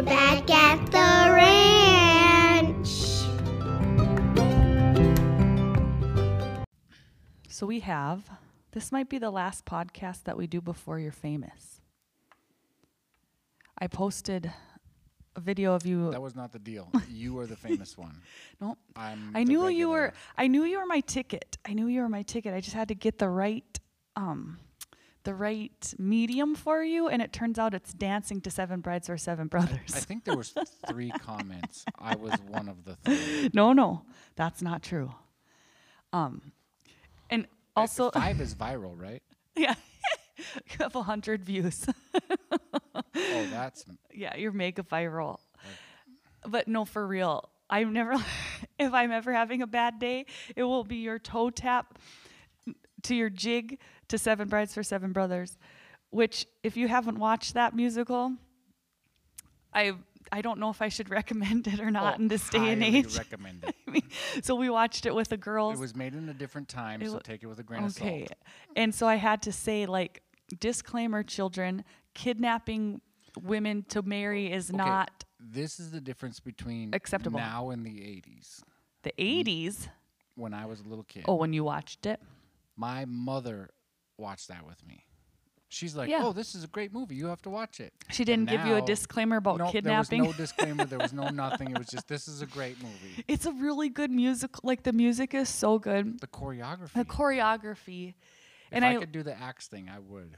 We're back at the ranch. So we have, this might be the last podcast that we do before you're famous. I posted a video of you. That was not the deal. You were the famous one. no, I'm. I the knew you were. I knew you were my ticket. I knew you were my ticket. I just had to get the right, um, the right medium for you, and it turns out it's dancing to Seven Brides or Seven Brothers. I think there was three comments. I was one of the three. no, no, that's not true. Um, and also, five is viral, right? yeah, a hundred views. Oh, that's yeah, you're mega viral. But no, for real. I'm never if I'm ever having a bad day, it will be your toe tap to your jig to Seven Brides for Seven Brothers, which if you haven't watched that musical, I I don't know if I should recommend it or not oh, in this day and age. Recommend it. I mean, so we watched it with the girls. It was made in a different time, It so take it with a grain of salt. Okay. And so I had to say, like, disclaimer children, kidnapping women to marry is Okay, not This is the difference between Acceptable. now and the '80s. the 80s. When I was a little kid, Oh, when you watched it? My mother watched that with me. She's like, Yeah. "Oh, this is a great movie. You have to watch it." She didn't give you a disclaimer about no, kidnapping. There was no disclaimer. There was no nothing. It was just, "This is a great movie." it's a really good music. Like, the music is so good. The choreography. The choreography. if and I, I- could do the axe thing, I would.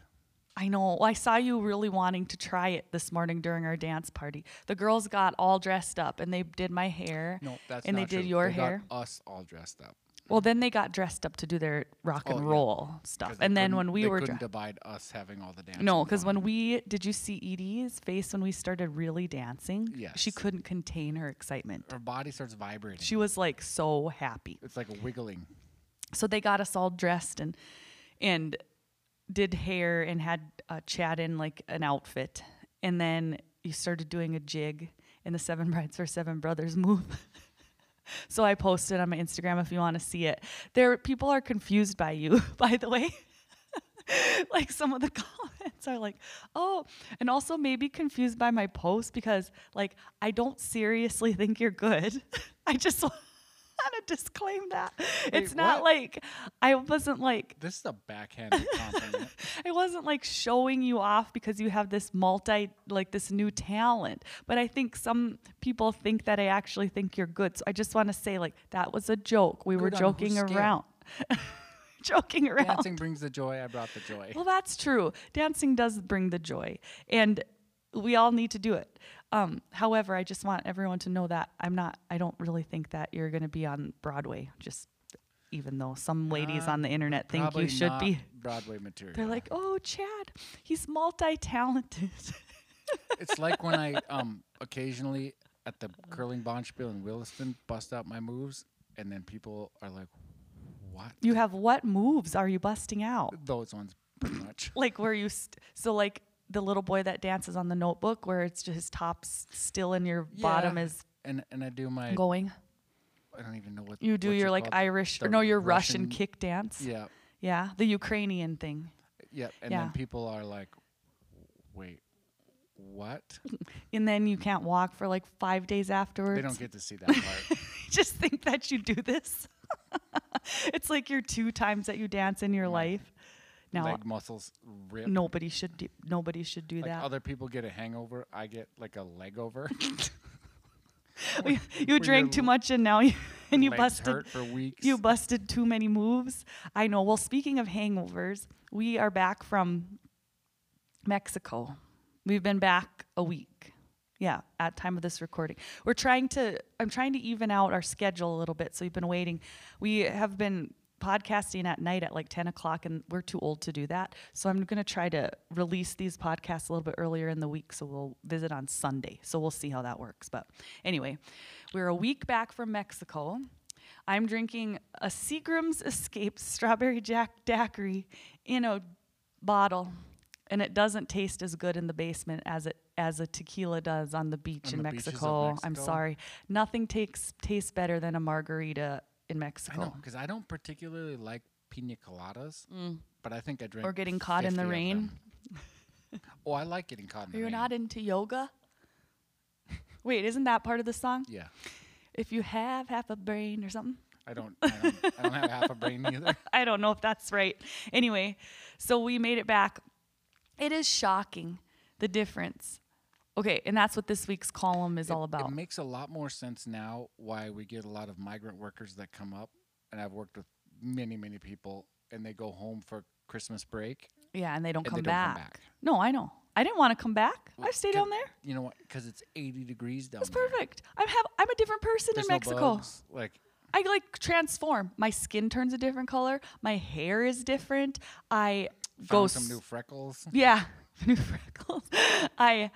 I know. I saw you really wanting to try it this morning during our dance party. The girls got all dressed up and they did my hair. No, that's and they did true. your They got hair. us all dressed up. Well, then they got dressed up to do their rock Oh, and yeah. roll 'Cause stuff. they And then couldn't- when we they were couldn't divide us having all the dancing. No, because when we did you see Edie's face when we started really dancing? She Yes. couldn't contain her excitement. her body starts vibrating. She was like so happy. it's like a wiggling. So they got us all dressed and and did hair and had uh, Chad in like an outfit, and then you started doing a jig in the Seven Brides for Seven Brothers move. So I posted on my Instagram if you want to see it. There, people are confused by you, by the way. like some of the comments are like, oh, and also maybe confused by my post because like I don't seriously think you're good. I just want to disclaim that. it's not what? like I wasn't like This is a backhanded compliment. I wasn't like showing you off because you have this multi like this new talent. But I think some people think that I actually think you're good. So I just want to say like that was a joke. We were Good whose joking around. joking around. Dancing brings the joy. I brought the joy. Well, that's true. Dancing does bring the joy, and we all need to do it. Um, however, I just want everyone to know that I'm not. I don't really think that you're going to be on Broadway. Just even though some ladies Uh, on the internet think you should be. Broadway material. They're like, "Oh, Chad, he's multi-talented." it's like when I um occasionally at the curling bonspiel in Williston bust out my moves, and then people are like, "What?" you have what moves are you busting out? Those ones, pretty much. Like where you st- so like the little boy that dances on the Notebook, where it's just his top's still and your bottom is And and I do my. going. I don't even know what You do what's your it like called? Irish or The no, your Russian, Russian- kick dance. Yeah, Yeah, the Ukrainian thing. yeah, and Yeah. then people are like, "Wait, what?" And then you can't walk for like five days afterwards. They don't get to see that part. just think that you do this. it's like your two times that you dance in your life. Now Leg muscles rip. nobody should do, nobody should do Like that. other people get a hangover, I get like a leg over. you your drank too much and now you and you busted for weeks. you busted too many moves. I know. Well, speaking of hangovers, we are back from Mexico. We've been back a week. Yeah, at time of this recording. We're trying to I'm trying to even out our schedule a little bit. So we've been waiting. We have been podcasting at night at like 10 o'clock and we're too old to do that. So I'm gonna try to release these podcasts a little bit earlier in the week. So we'll visit on Sunday. So we'll see how that works. But anyway, we're a week back from Mexico. I'm drinking a Seagram's Escape Strawberry Jack Daiquiri in a bottle, and it doesn't taste as good in the basement as it as a tequila does on the beach On in the of Mexico. I'm sorry, nothing takes tastes better than a margarita in Mexico. I know because I don't particularly like pina coladas, but I think I drink. Mm. Or getting caught in the rain. Oh, I like getting caught in the You're rain. not into yoga. Wait, isn't that part of the song? Yeah. If you have half a brain or something. I don't. I don't, I don't have half a brain either. I don't know if that's right. Anyway, so we made it back. It is shocking the difference. Okay, and that's what this week's column is all about. It makes a lot more sense now why we get a lot of migrant workers that come up, and I've worked with many, many people, and they go home for Christmas break. yeah, and they don't, and come, they don't back. come back. No, I know. I didn't want to come back. I Well, stayed could- down there. You know what? Because it's 80 degrees down there. It's there. perfect. I'm have I'm a different person There's in no Mexico. bugs, Like I like transform. My skin turns a different color. My hair is different. I go some s- new freckles. Yeah, new freckles. I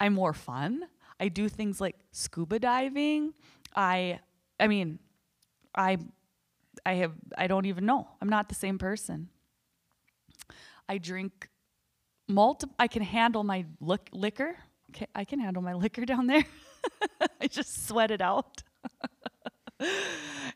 I'm more fun. I do things like scuba diving. I I mean, I I have I don't even know. I'm not the same person. I drink multi I can handle my lic- liquor. Okay, I can handle my liquor down there. I just sweat it out.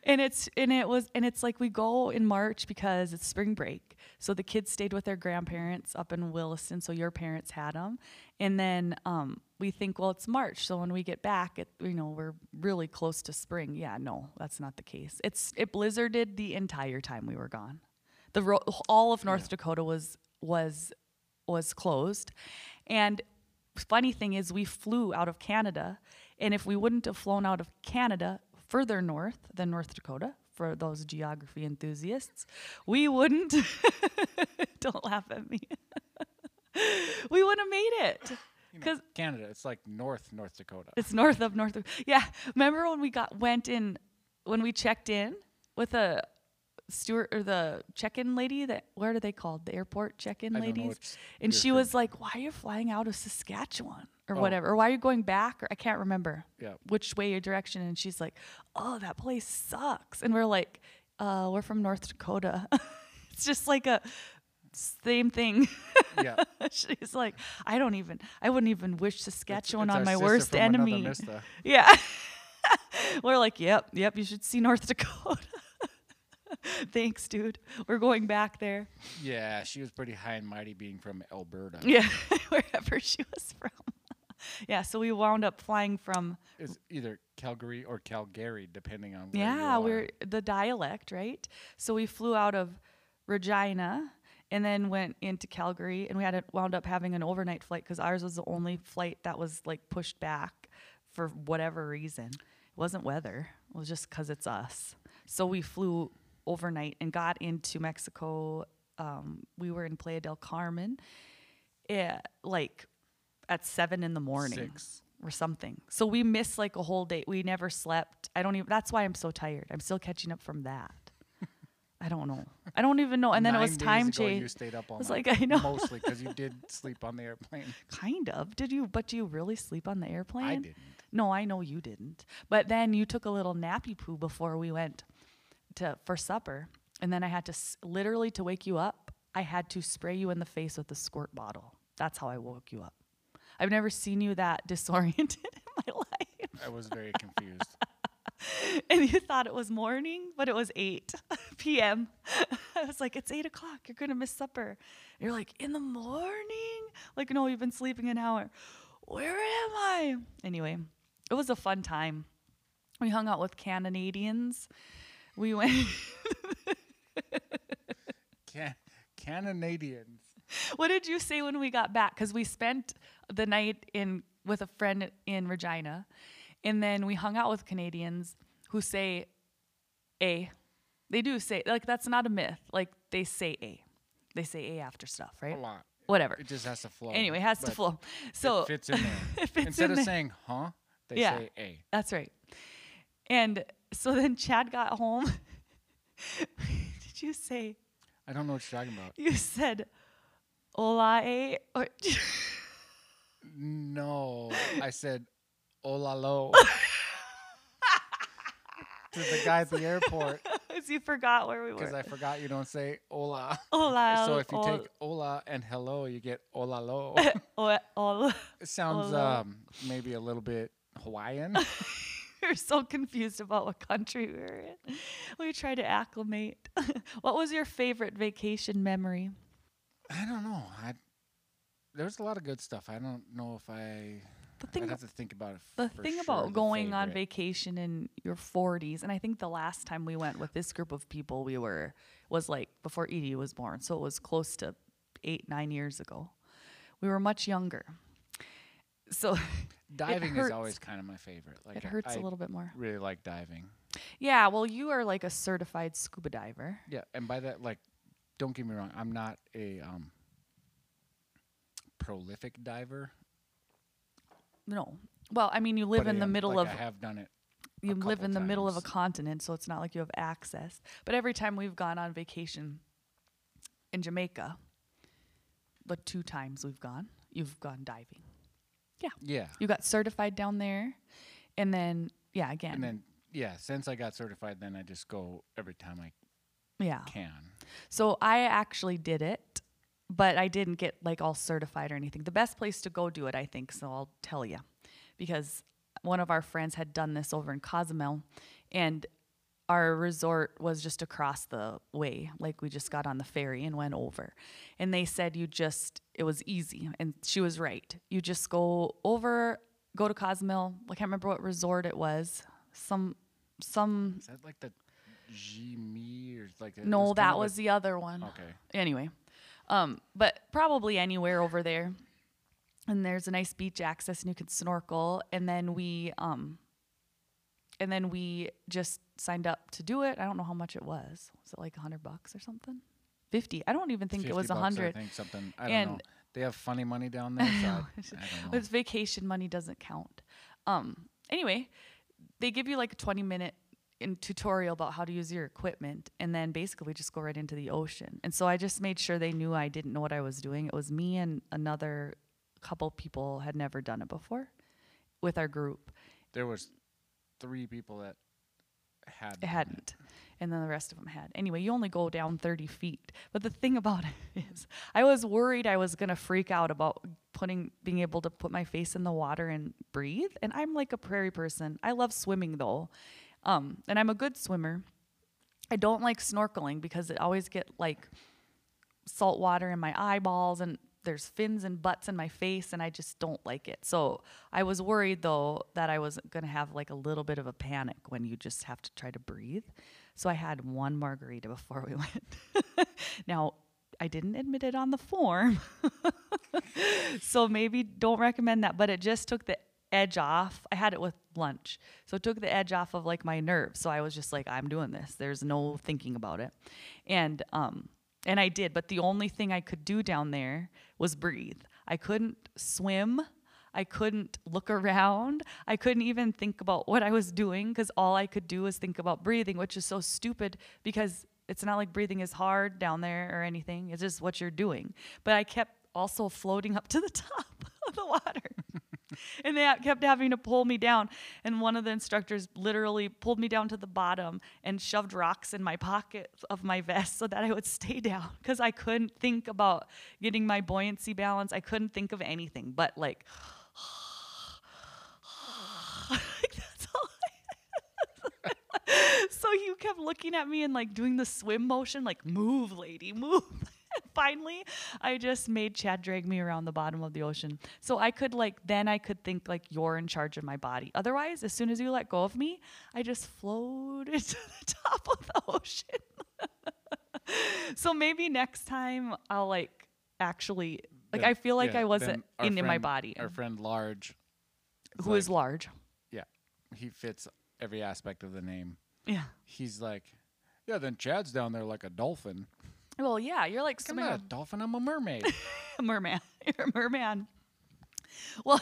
and it's and it was and it's like we go in March because it's spring break. So the kids stayed with their grandparents up in Williston. So your parents had them, and then um, we think, well, it's March. So when we get back, it you know we're really close to spring. Yeah, no, that's not the case. It's it blizzarded the entire time we were gone. The ro- all of North Dakota was was was closed, and funny thing is we flew out of Canada, and if we wouldn't have flown out of Canada further north than North Dakota, for those geography enthusiasts, we wouldn't. don't laugh at me. we wouldn't have made it You know, because Canada, it's like North North Dakota. it's north of North. Yeah, remember when we got went in when we checked in with a steward or the check-in lady that what are they called the airport check-in I ladies and she was like why are you flying out of saskatchewan or Oh. whatever or why are you going back or i can't remember Yeah. which way your direction and she's like oh that place sucks and we're like uh, we're from north dakota it's just like a same thing yeah. she's like i don't even i wouldn't even wish It's- saskatchewan it's on my worst enemy yeah. We're like, yep, yep, you should see North Dakota. Thanks, dude. We're going back there. Yeah, she was pretty high and mighty being from Alberta. Yeah, wherever she was from. yeah, so we wound up flying from It's either Calgary or Calgary, depending on Yeah, we're the dialect, right? So we flew out of Regina and then went into Calgary and we had wound up having an overnight flight because ours was the only flight that was like pushed back for whatever reason. It wasn't weather. It was just because it's us. So we flew overnight and got into Mexico. Um, we were in Playa del Carmen, eh, like at seven in the morning Six. or something. So we missed like a whole day. We never slept. I don't even. That's why I'm so tired. I'm still catching up from that. I don't know. I don't even know. And then it was time ago, You change. stayed up all was night. like, I know. Mostly because you did sleep on the airplane. Kind of. Did you? But do you really sleep on the airplane? I didn't. No, I know you didn't. But then you took a little nappy poo before we went to for supper, and then I had to s- literally to wake you up. I had to spray you in the face with a squirt bottle. That's how I woke you up. I've never seen you that disoriented in my life. I was very confused. and you thought it was morning, but it was 8 p.m. I was like, it's 8 o'clock. You're going to miss supper. You're like, in the morning? Like, no, you've been sleeping an hour. Where am I? Anyway, it was a fun time. We hung out with Canadians. We went, Can- Canadians. what did you say when we got back? Because we spent the night in with a friend in Regina, and then we hung out with Canadians who say a. They do say like that's not a myth. Like they say a. They say a after stuff, right? A lot. Whatever. It just has to flow. Anyway, it has to flow. So it fits in there. it fits Instead in of there. saying huh, they Yeah. say a. That's right. And so then Chad got home. Did you say I don't know what you're talking about. you said hola a or No, I said hola lo to the guy at the airport Because you forgot where we were. because? I forgot you don't say hola. Hola. so if you hol- take hola and hello, you get hola lo. hol- hol- It sounds um, maybe a little bit Hawaiian. we were so confused about what country we were in. We tried to acclimate. what was your favorite vacation memory? I don't know. I there's a lot of good stuff. I don't know if I The I'd thing have to think about it. the thing sure, about the going on vacation in your 40s and i think the last time we went with this group of people we were was like before edie was born so it was close to eight nine years ago we were much younger so diving is always kind of my favorite. Like it hurts I a little bit more Really like diving. yeah well you are like a certified scuba diver Yeah, and by that, like, don't get me wrong, I'm not a um, prolific diver. no well i mean you live but I in the am- middle like, of I have done it. you live couple in the middle of a continent, so it's not like you have access. But every time we've gone on vacation in Jamaica, the two times we've gone, you've gone diving. Yeah. Yeah, You got certified down there, and then yeah, again, and then yeah, since I got certified, then I just go every time I yeah. can. So I actually did it, but I didn't get like all certified or anything. The best place to go do it, I think, so I'll tell you, because one of our friends had done this over in Cozumel, and our resort was just across the way. Like we just got on the ferry and went over, and they said you just it was easy, and she was right. You just go over, go to Cozumel. I can't remember what resort it was. Some some Is that like the Jimmy or like? no, that was the other one. Okay. Anyway, um, but probably anywhere over there. And there's a nice beach access, and you can snorkel. And then we, um, and then we just signed up to do it. I don't know how much it was. Was it like a hundred bucks or something? Fifty. I don't even think it was a hundred. I think something. I don't know. They have funny money down there. So I, I don't know. It's vacation money doesn't count. Um, anyway, they give you like a 20 minute in tutorial about how to use your equipment and then basically we just go right into the ocean. And so I just made sure they knew I didn't know what I was doing. It was me and another couple people had never done it before with our group. There was three people that had. Hadn't. And then the rest of them had. Anyway, you only go down 30 feet. But the thing about it is, I was worried I was going to freak out about putting, being able to put my face in the water and breathe. And I'm like a prairie person. I love swimming though. Um, and I'm a good swimmer. I don't like snorkeling because it always get like salt water in my eyeballs and there's fins and butts in my face and I just don't like it. So I was worried though that I was going to have like a little bit of a panic when you just have to try to breathe. So I had one margarita before we went. now, I didn't admit it on the form. so maybe don't recommend that, but it just took the edge off. I had it with lunch. So it took the edge off of like my nerves. So I was just like I'm doing this. There's no thinking about it. And um and I did, but the only thing I could do down there was breathe. I couldn't swim. I couldn't look around. I couldn't even think about what I was doing because all I could do was think about breathing, which is so stupid because it's not like breathing is hard down there or anything. It's just what you're doing. But I kept also floating up to the top of the water. and they kept having to pull me down. And one of the instructors literally pulled me down to the bottom and shoved rocks in my pocket of my vest so that I would stay down because I couldn't think about getting my buoyancy balance. I couldn't think of anything but like, so he kept looking at me and like doing the swim motion, like, move, lady, move. Finally, I just made Chad drag me around the bottom of the ocean. So I could, like, then I could think, like, you're in charge of my body. Otherwise, as soon as you let go of me, I just floated to the top of the ocean. so maybe next time I'll, like, actually, like, Then- I feel like yeah, I wasn't then our in, in my body. Our friend Large. is Who is like- large. Yeah, he fits every aspect of the name. Yeah. He's like, yeah. Then Chad's down there like a dolphin. Well, yeah, you're like I'm swimming not a dolphin. I'm a mermaid. a merman. You're a merman. Well,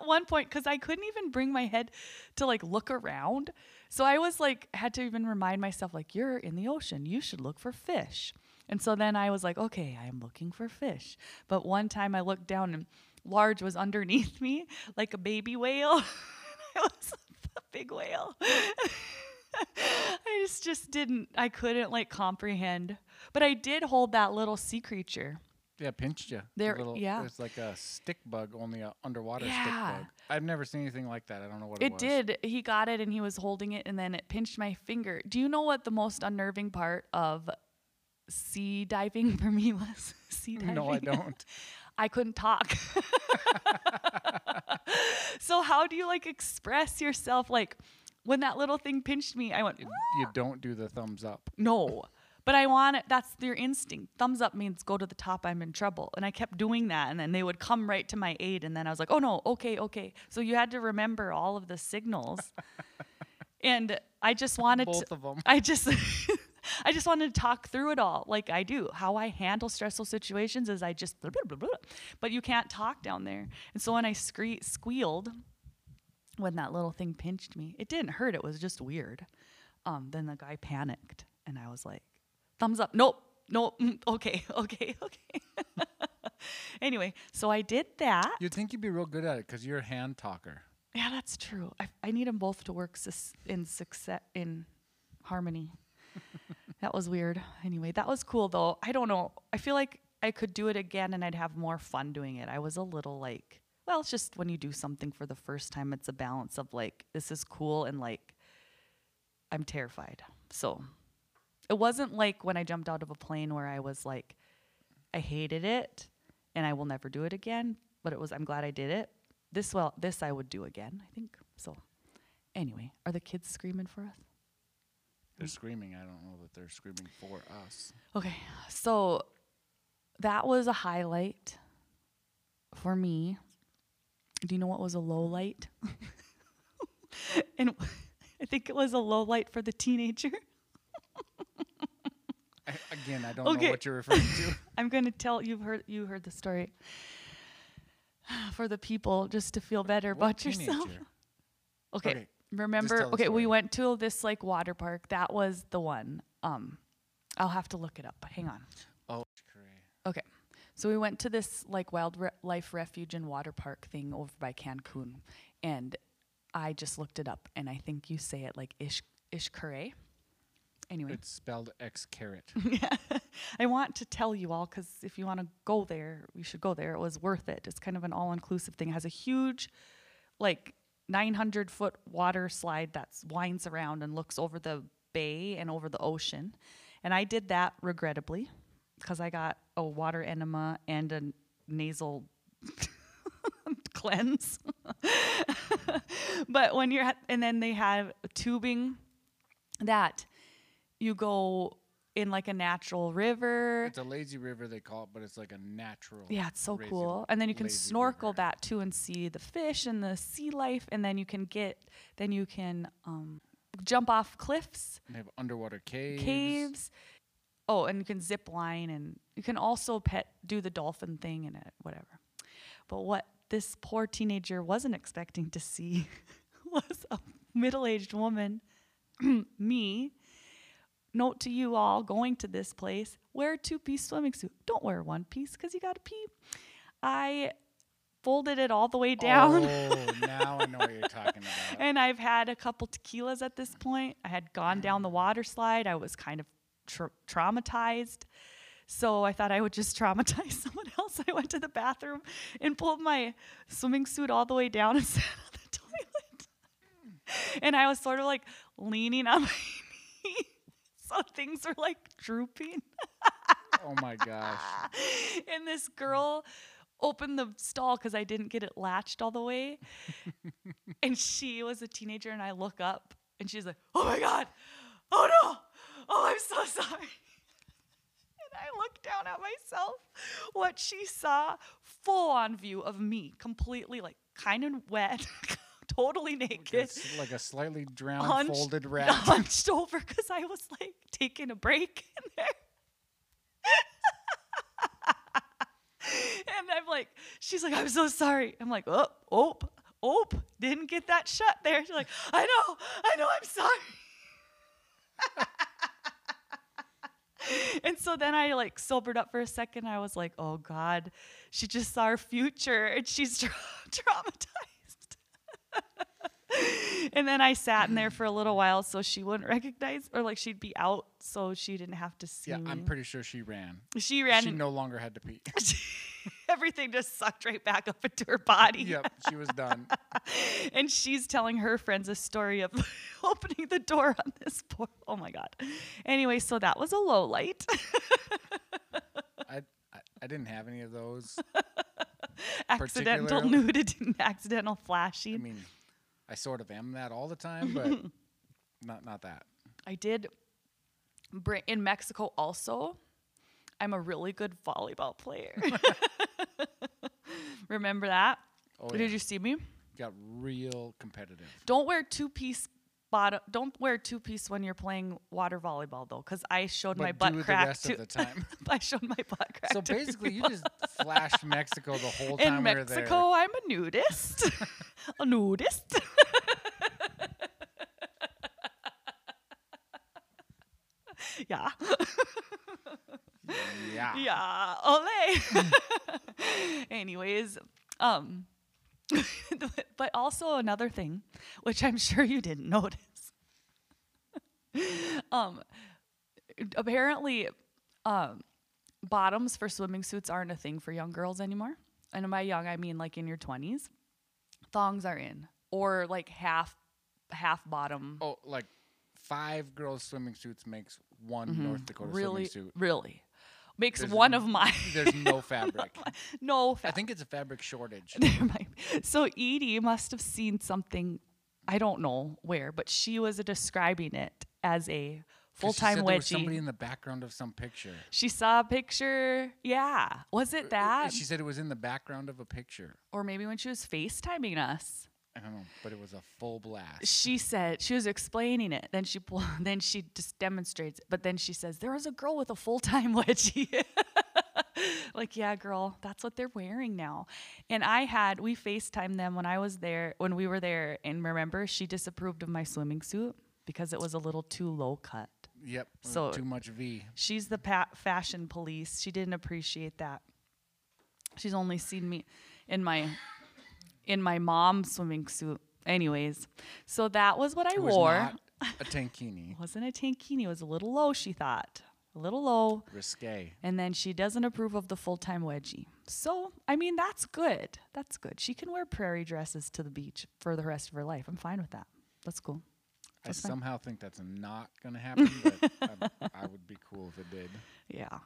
at one point, because I couldn't even bring my head to like look around. So I was like, had to even remind myself, like, you're in the ocean. You should look for fish. And so then I was like, okay, I'm looking for fish. But one time I looked down and Large was underneath me like a baby whale. I was a big whale. I just, just didn't, I couldn't like comprehend. But I did hold that little sea creature. yeah, pinched you. There- little, yeah. It's like a stick bug, only a underwater Yeah. stick bug. I've never seen anything like that. I don't know what it, was. It did. He got it and he was holding it and then it pinched my finger. Do you know what the most unnerving part of sea diving for me was? sea diving. No, I don't. I couldn't talk. so how do you like express yourself? Like when that little thing pinched me, I went, You, you don't do the thumbs up. no. But I want it. That's your instinct. Thumbs up means go to the top. I'm in trouble. And I kept doing that. And then they would come right to my aid. And then I was like, oh no, okay, okay. So you had to remember all of the signals. and I just wanted Both to. of 'em. I just. I just wanted to talk through it all like I do. How I handle stressful situations is I just blah, blah, blah, blah. but you can't talk down there. And so when I scree- squealed when that little thing pinched me, it didn't hurt. It was just weird. Um, then the guy panicked, and I was like, "Thumbs up! Nope, nope. mm, Okay, okay, okay." anyway, so I did that. You'd think you'd be real good at it because you're a hand talker. Yeah, that's true. I, I need them both to work sus- in success in harmony. that was weird. Anyway, that was cool though. I don't know. I feel like I could do it again and I'd have more fun doing it. I was a little like, well, it's just when you do something for the first time, it's a balance of like, this is cool and like, I'm terrified. So it wasn't like when I jumped out of a plane where I was like, I hated it and I will never do it again. But it was, I'm glad I did it. This, well, this I would do again, I think. So anyway, are the kids screaming for us? They're screaming. I don't know that they're screaming for us. Okay, so that was a highlight for me. Do you know what was a low light? and I think it was a low light for the teenager. I, again, I don't Okay. know what you're referring to. I'm going to tell you've heard you heard the story for the people just to feel better What about yourself. Okay. Okay, Remember okay, we went to this like water park. That was the one. Um I'll have to look it up. Hang on. Oh. Okay. So we went to this like wildlife refuge and water park thing over by Cancun, and I just looked it up, and I think you say it like ish ish ishkare. Anyway, It's spelled X carrot. yeah. I want to tell you all because if you want to go there, you should go there. It was worth it. It's kind of an all-inclusive thing. It has a huge, like 900 foot water slide that winds around and looks over the bay and over the ocean. And I did that regrettably because I got a water enema and a nasal cleanse. but when you're at, and then they have tubing that you go in like a natural river. It's a lazy river, they call it, but it's like a natural. Yeah, it's so cool. And then you can snorkel river. that too and see the fish and the sea life. And then you can get, then you can um, jump off cliffs, They have underwater caves. caves. Oh, and you can zip line and you can also pet, do the dolphin thing and it, whatever. But what this poor teenager wasn't expecting to see was a middle aged woman, me. Note to you all going to this place wear a two piece swimming suit. Don't wear one piece because you got to pee. I folded it all the way down. Oh, now I know what you're talking about. And I've had a couple tequilas at this point. I had gone down the water slide. I was kind of tra- traumatized. So I thought I would just traumatize someone else. I went to the bathroom and pulled my swimming suit all the way down and sat on the toilet. And I was sort of like leaning on my knee. So things were like drooping. Oh my gosh. and this girl opened the stall because I didn't get it latched all the way. and she was a teenager, and I look up, and she's like, "Oh my god, oh no, oh I'm so sorry." and I look down at myself. What she saw, full on view of me, completely like kind of wet, totally naked. It's like a slightly drowned, hunched- folded rat. hunched over because I was like taking a break in there. and I'm like, she's like, I'm so sorry. I'm like, oh, oh, oh, didn't get that shut there. She's like, I know, I know, I'm sorry. and so then I like sobered up for a second. I was like, oh God, she just saw her future and she's tra- traumatized. and then I sat in there for a little while so she wouldn't recognize, or like she'd be out so she didn't have to see yeah, me. I'm pretty sure she ran. she ran. She no longer had to pee. everything just sucked right back up into her body. yep, she was done. and she's telling her friends a story of opening the door on this poor. Oh my god. Anyway, so that was a low light. I, I I didn't have any of those. accidental nudity, accidental flashing. I mean, I sort of am that all the time, but not not that. I did bring in Mexico also. I'm a really good volleyball player. Remember that? Oh, Did yeah. you see me? Got real competitive. Don't wear two piece bottom. Don't wear two piece when you're playing water volleyball though, because I showed my butt the crack rest to. the time. I showed my butt crack. So basically, you just flashed Mexico the whole time in we were there. Mexico, I'm a nudist. a nudist. Yeah. Yeah. Yeah. Ole. Anyways, um but also another thing, which I'm sure you didn't notice. um apparently um bottoms for swimming suits aren't a thing for young girls anymore. And by young I mean like in your 20s. Thongs are in or like half half bottom. Oh, like five girls' swimming suits makes one North Dakota Mm-hmm. really swimming suit. really makes There's one of mine. There's no fabric. no fabric. I think it's a fabric shortage. There might be. So Edie must have seen something, I don't know where, but she was describing it as a full time said there was somebody in the background of some picture. She saw a picture. Yeah. Was it that? She said it was in the background of a picture. or maybe when she was FaceTiming us. Know, but it was a full blast. She said she was explaining it. Then she pull, then she just demonstrates it. But then she says there was a girl with a full time wedgie. like yeah, girl, that's what they're wearing now. And I had we FaceTimed them when I was there when we were there. And remember, she disapproved of my swimming suit because it was a little too low cut. Yep. So- too much V. She's the pa- fashion police. She didn't appreciate that. She's only seen me in my in my mom's swimming suit. Anyways, so that was what I It was wore. a tankini. wasn't a tankini. It was a little low, she thought. A little low. Risque. And then she doesn't approve of the full time wedgie. So, I mean, that's good. That's good. She can wear prairie dresses to the beach for the rest of her life. I'm fine with that. That's cool. I fine. somehow think that's not going to happen, but I, I would be cool if it did. Yeah.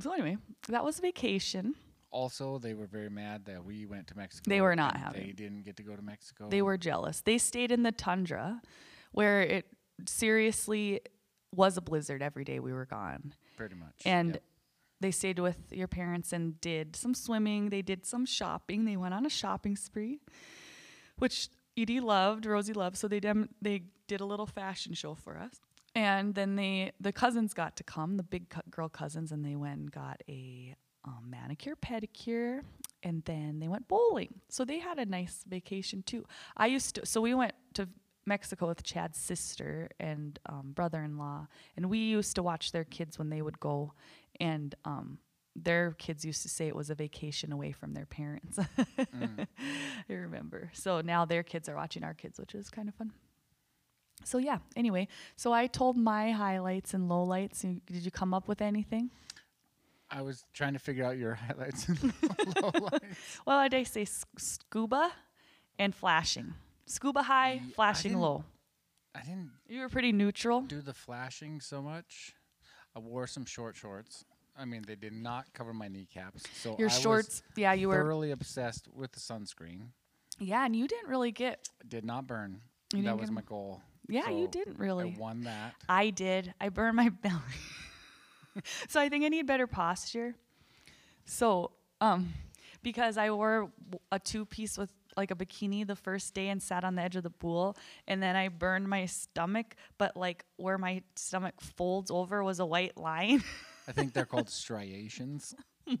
So, anyway, that was vacation. Also, they were very mad that we went to Mexico. They were not happy. They didn't get to go to Mexico. They were jealous. They stayed in the tundra where it seriously was a blizzard every day we were gone. pretty much. And Yep. they stayed with your parents and did some swimming. They did some shopping. They went on a shopping spree, which Edie loved, Rosie loved. So they dem- they did a little fashion show for us. And then they the cousins got to come, the big co- girl cousins, and they went and got a um, manicure, pedicure, and then they went bowling. So they had a nice vacation too. I used to, so we went to Mexico with Chad's sister and um, brother-in-law, and we used to watch their kids when they would go, and um, their kids used to say it was a vacation away from their parents. I remember. So now their kids are watching our kids, which is kind of fun. So yeah. Anyway, so I told my highlights and lowlights. Did you come up with anything? I was trying to figure out your highlights and lowlights. Well, I did say s- scuba and flashing. Scuba high, I flashing didn't- low. I didn't You were pretty neutral. do the flashing so much. I wore some short shorts. I mean, they did not cover my kneecaps. So Your I was shorts, yeah, you were. thoroughly obsessed with the sunscreen. Yeah, and you didn't really get. Did not burn. You that was get my goal. Yeah, you So didn't really. I won that. I did. I burned my belly. so I think I need better posture. So, um, because I wore a two piece with like a bikini the first day and sat on the edge of the pool, and then I burned my stomach, but like where my stomach folds over was a white line. I think they're called striations.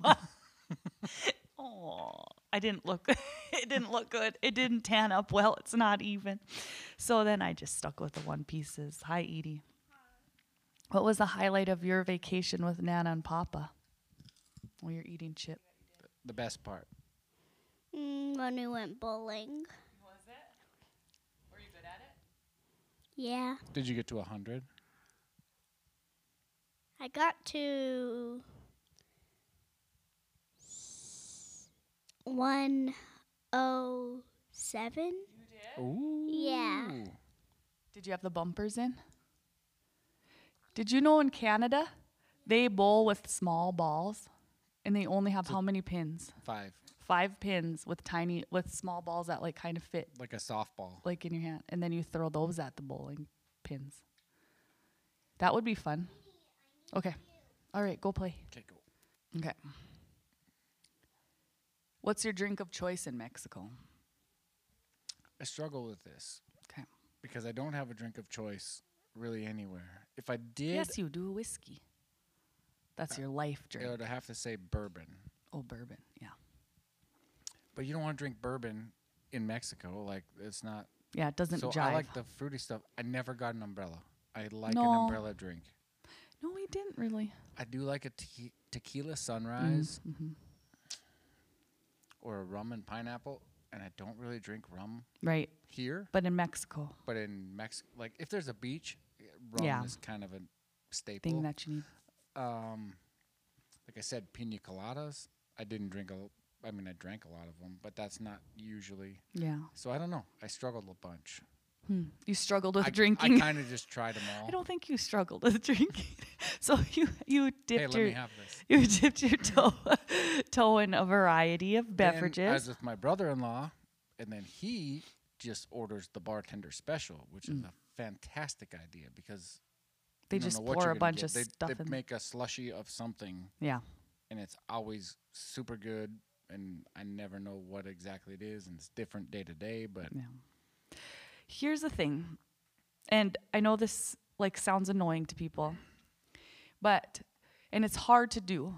Oh, I didn't look. it didn't look good. It didn't tan up well. It's not even. So then I just stuck with the one pieces. Hi, Edie. What was the highlight of your vacation with Nana and Papa? While you're eating chip. The best part. Mm, when we went bowling. Was it? Were you good at it? Yeah. Did you get to 100? I got to s- one oh seven. Ooh. Yeah. Did you have the bumpers in? Did you know in Canada they bowl with small balls, and they only have how many pins? Five. five pins with tiny with small balls that like kind of fit Like a softball. like in your hand, and then you throw those at the bowling pins. That would be fun. Okay. All right, go play. Okay, go. Okay. What's your drink of choice in Mexico? I struggle with this Okay. because I don't have a drink of choice really anywhere. If I did, Yes, you do a whiskey. That's your life drink. I would have to say bourbon. Oh, bourbon. Yeah. But you don't want to drink bourbon in Mexico. Like it's not. Yeah, it doesn't so jive. I like the fruity stuff. I never got an umbrella. I like an umbrella drink. no, we didn't really. I do like a te- tequila sunrise Mm-hmm. or a rum and pineapple, and I don't really drink rum Right. here. But in Mexico, But in Mexico, like if there's a beach, rum Yeah. is kind of a staple. thing that you need. um, like I said, pina coladas. I didn't drink a. I mean, I drank a lot of them, but that's not usually. Yeah. So I don't know. I struggled a bunch. Hmm. You struggled with I, drinking. I kind of just tried them all. I don't think you struggled with drinking. so you you hey, dipped let your me have this. you dipped your toe toe in a variety of I was with my brother-in-law, and then he just orders the bartender special, which is Mm. a fantastic idea because They just pour a bunch get. of they, stuff They make a slushy of something, yeah. and it's always super good. And I never know what exactly it is, and it's different day to day. But Yeah. Here's the thing, and I know this like sounds annoying to people, but and it's hard to do.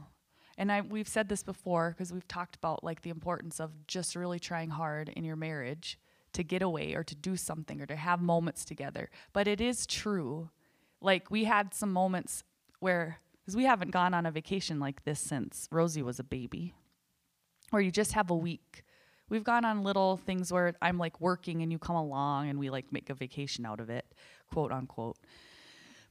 And I we've said this before because we've talked about like the importance of just really trying hard in your marriage to get away or to do something or to have moments together. But it is true. Like we had some moments where because we haven't gone on a vacation like this since Rosie was a baby, where you just have a week we've gone on little things where I'm like working and you come along and we like make a vacation out of it, quote unquote.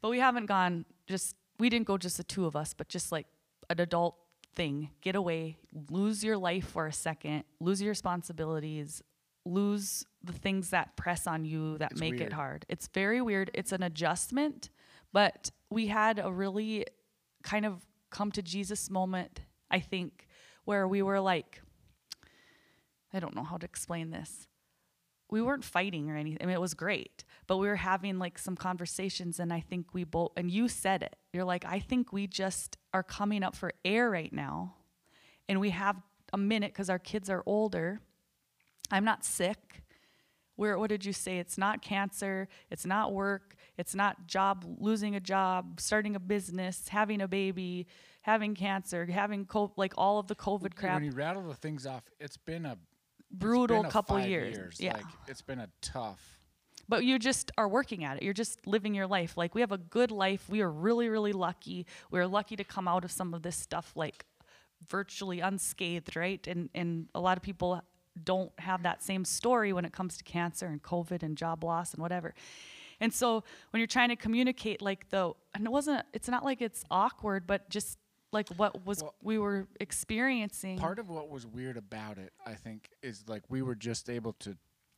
But we haven't gone just we didn't go just the two of us, but just like an adult thing. Get away, lose your life for a second, lose your responsibilities, lose the things that press on you that It's make it hard. It's very weird. It's an adjustment, but we had a really kind of come to Jesus moment, I think, where we were like I don't know how to explain this. We weren't fighting or anything. I mean, it was great, but we were having like some conversations, and I think we both, and you said it. You're like, I think we just are coming up for air right now, and we have a minute because our kids are older. I'm not sick. Where, what did you say? It's not cancer. It's not work. It's not job, losing a job, starting a business, having a baby, having cancer, having co- like all of the COVID crap. when you rattle the things off, it's been a Brutal been a couple five years. Yeah. Like it's been a tough. but you just are working at it. You're just living your life. Like we have a good life. We are really, really lucky. We're lucky to come out of some of this stuff like virtually unscathed, right? And and a lot of people don't have that same story when it comes to cancer and COVID and job loss and whatever. And so when you're trying to communicate like the and it wasn't it's not like it's awkward, but just like what was Well, we were experiencing. Part of what was weird about it, I think, is like we were just able to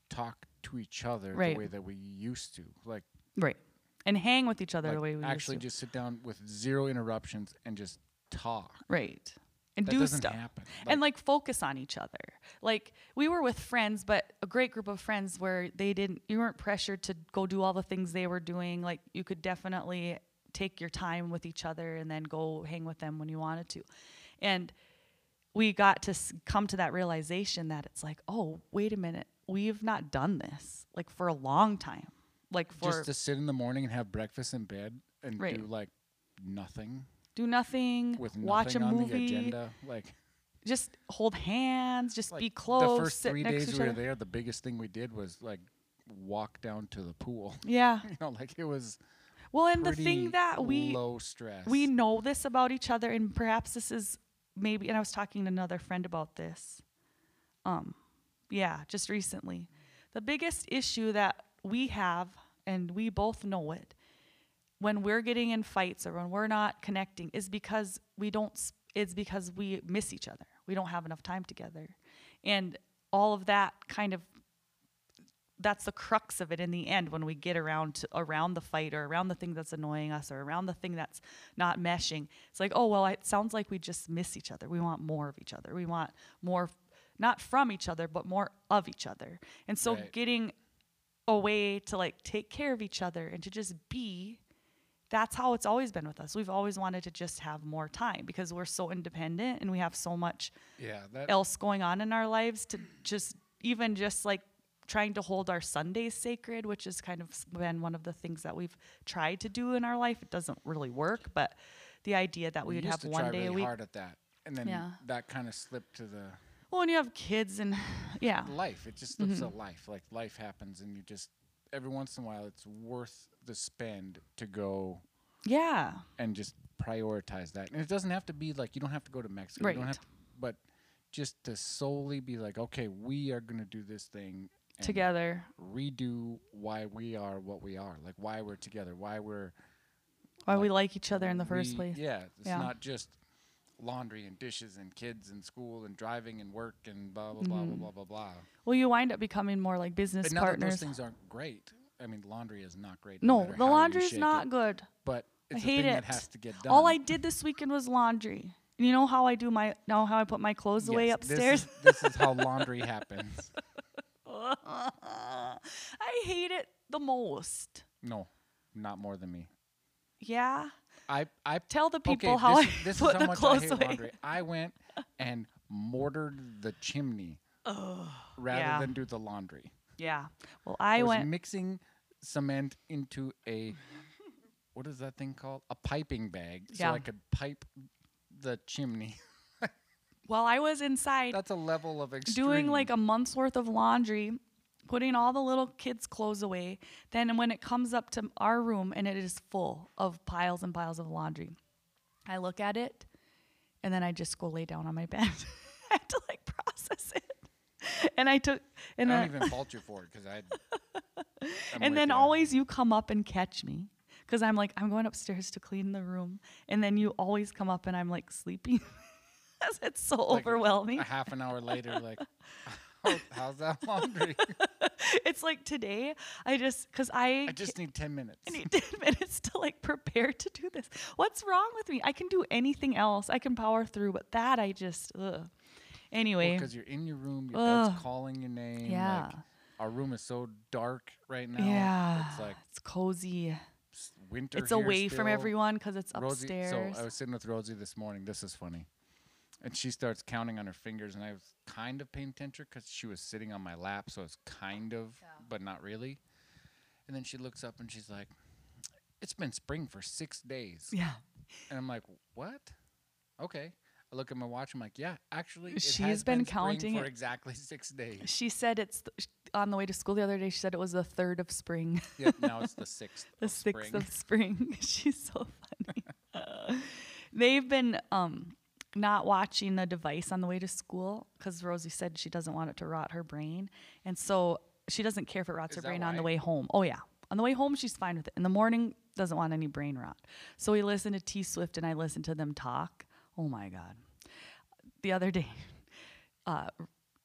talk to each other Right. the way that we used to. Like, right. And hang with each other like the way we actually used to. just sit down with zero interruptions and just talk. right. And That do stuff. happen. and like focus on each other. Like we were with friends, but a great group of friends where they didn't you weren't pressured to go do all the things they were doing. Like you could definitely take your time with each other and then go hang with them when you wanted to. And we got to s- come to that realization that it's like, "Oh, wait a minute. We've not done this like for a long time." Like for just to sit in the morning and have breakfast in bed and Right. do like nothing do nothing, with watch a nothing on the movie, agenda. Like, just hold hands, just like be close, the first three days we were there, the biggest thing we did was like walk down to the pool. Yeah. you know, like it was Well, and the thing that we low stress. we know this about each other, and perhaps this is maybe. And I was talking to another friend about this. Um, yeah, just recently, the biggest issue that we have, and we both know it, when we're getting in fights or when we're not connecting, is because we don't. It's because we miss each other. We don't have enough time together, and all of that kind of that's the crux of it in the end when we get around to around the fight or around the thing that's annoying us or around the thing that's not meshing it's like oh well it sounds like we just miss each other we want more of each other we want more not from each other, but more of each other. And so Right. getting a way to like take care of each other and to just be that's how it's always been with us. We've always wanted to just have more time because we're so independent and we have so much Yeah, that else going on in our lives to just even just like trying to hold our Sundays sacred, which has kind of been one of the things that we've tried to do in our life. It doesn't really work, but the idea that we, would have one day really a week. hard at that, and then Yeah. that kind of slipped to the Well, when you have kids and yeah, life. It just slips Mm-hmm. to life. Like life happens, and you just every once in a while, it's worth the spend to go yeah, and just prioritize that. And it doesn't have to be like you don't have to go to Mexico. You don't have to, but just to solely be like, okay, we are gonna do this thing together. redo why we are what we are, like why we're together, why we're Why we like, like each other in the first we- place. Yeah, it's Yeah. not just laundry and dishes and kids and school and driving and work and blah blah blah Mm-hmm. blah blah blah blah. Well, you wind up becoming more like business But not those things aren't great. I mean, laundry is not great. No, matter the laundry is not it, good. But it's a hate thing that it. has to get done. All I did this weekend was laundry. You know how I do my know how I put my clothes away upstairs? This is, this is how laundry happens. I hate it the most. No, not more than me. Yeah. I I Tell the people okay, how this, I is- this put is how the much I clothes hate away. laundry. I went and mortared the chimney rather yeah. than do the laundry. Yeah. Well, I, was went. mixing cement into a what is that thing called? A piping bag, so I could pipe the chimney. While I was inside That's a level of extreme. doing like a month's worth of laundry, putting all the little kids' clothes away. Then when it comes up to our room and it is full of piles and piles of laundry, I look at it and then I just go lay down on my bed. I had to like process it. And I took and I don't even fault you for it because I. I'm and then always you come up and catch me because I'm like I'm going upstairs to clean the room, and then you always come up and I'm like sleeping. it's so Like, overwhelming. A half an hour later, like, oh, how's that laundry? it's like today I just because I I just need ten minutes. I need 10 minutes to like prepare to do this. What's wrong with me? I can do anything else. I can power through, but that I just ugh. Anyway, because you're in your room, your Ugh. bed's calling your name. Yeah. Like, our room is so dark right now. yeah, It's like it's cozy. winter. It's away from everyone because it's Rosie, upstairs. so I was sitting with Rosie this morning. This is funny. And she starts counting on her fingers, and I was kind of paying attention because she was sitting on my lap, so it's kind of, but not really. And then she looks up and she's like, "It's been spring for six days," yeah, and I'm like, "What?" Okay. I look at my watch. I'm like, "Yeah, actually, it She's has been been, counting for exactly six days." she said it's th- on the way to school the other day. She said it was the third of spring. yep. Now it's the sixth. the of sixth spring. of spring. She's so funny. They've been um, not watching the device on the way to school because Rosie said she doesn't want it to rot her brain, and so she doesn't care if it rots Is her brain on the way home. Oh yeah, on the way home she's fine with it. In the morning doesn't want any brain rot. So we listen to T Swift and I listen to them talk. Oh my god. The other day, uh,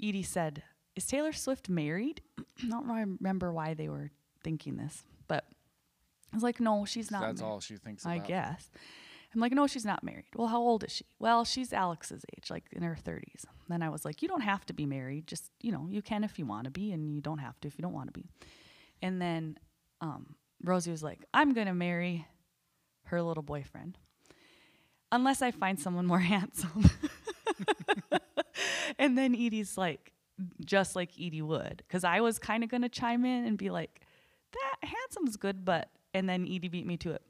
Edie said, "Is Taylor Swift married?" I don't remember why they were thinking this, but I was like, "No, she's not." that's married." all she thinks I about. guess. I'm like, no, she's not married. Well, how old is she? Well, she's Alex's age, like in her 30s. Then I was like, you don't have to be married. Just, you know, you can if you want to be, and you don't have to if you don't want to be. And then um, Rosie was like, I'm going to marry her little boyfriend unless I find someone more handsome. and then Edie's like, just like Edie would, because I was kind of going to chime in and be like, that handsome's good, but, and then Edie beat me to it.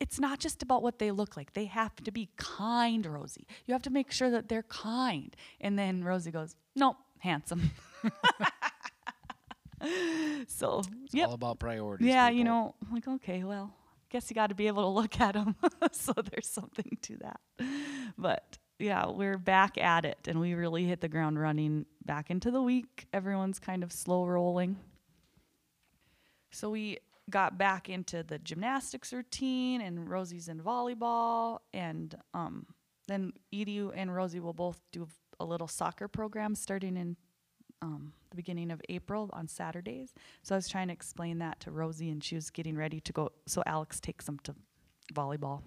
It's not just about what they look like. They have to be kind, Rosie. You have to make sure that they're kind. And then Rosie goes, nope, handsome. so, It's yep. all about priorities. Yeah, you know, I'm like, okay, well, guess you got to be able to look at them. so there's something to that. But yeah, we're back at it and we really hit the ground running back into the week. Everyone's kind of slow rolling. So we got back into the gymnastics routine and Rosie's in volleyball and um then Edie and Rosie will both do a little soccer program starting in um, the beginning of April on Saturdays. So I was trying to explain that to Rosie, and she was getting ready to go. So Alex takes them to volleyball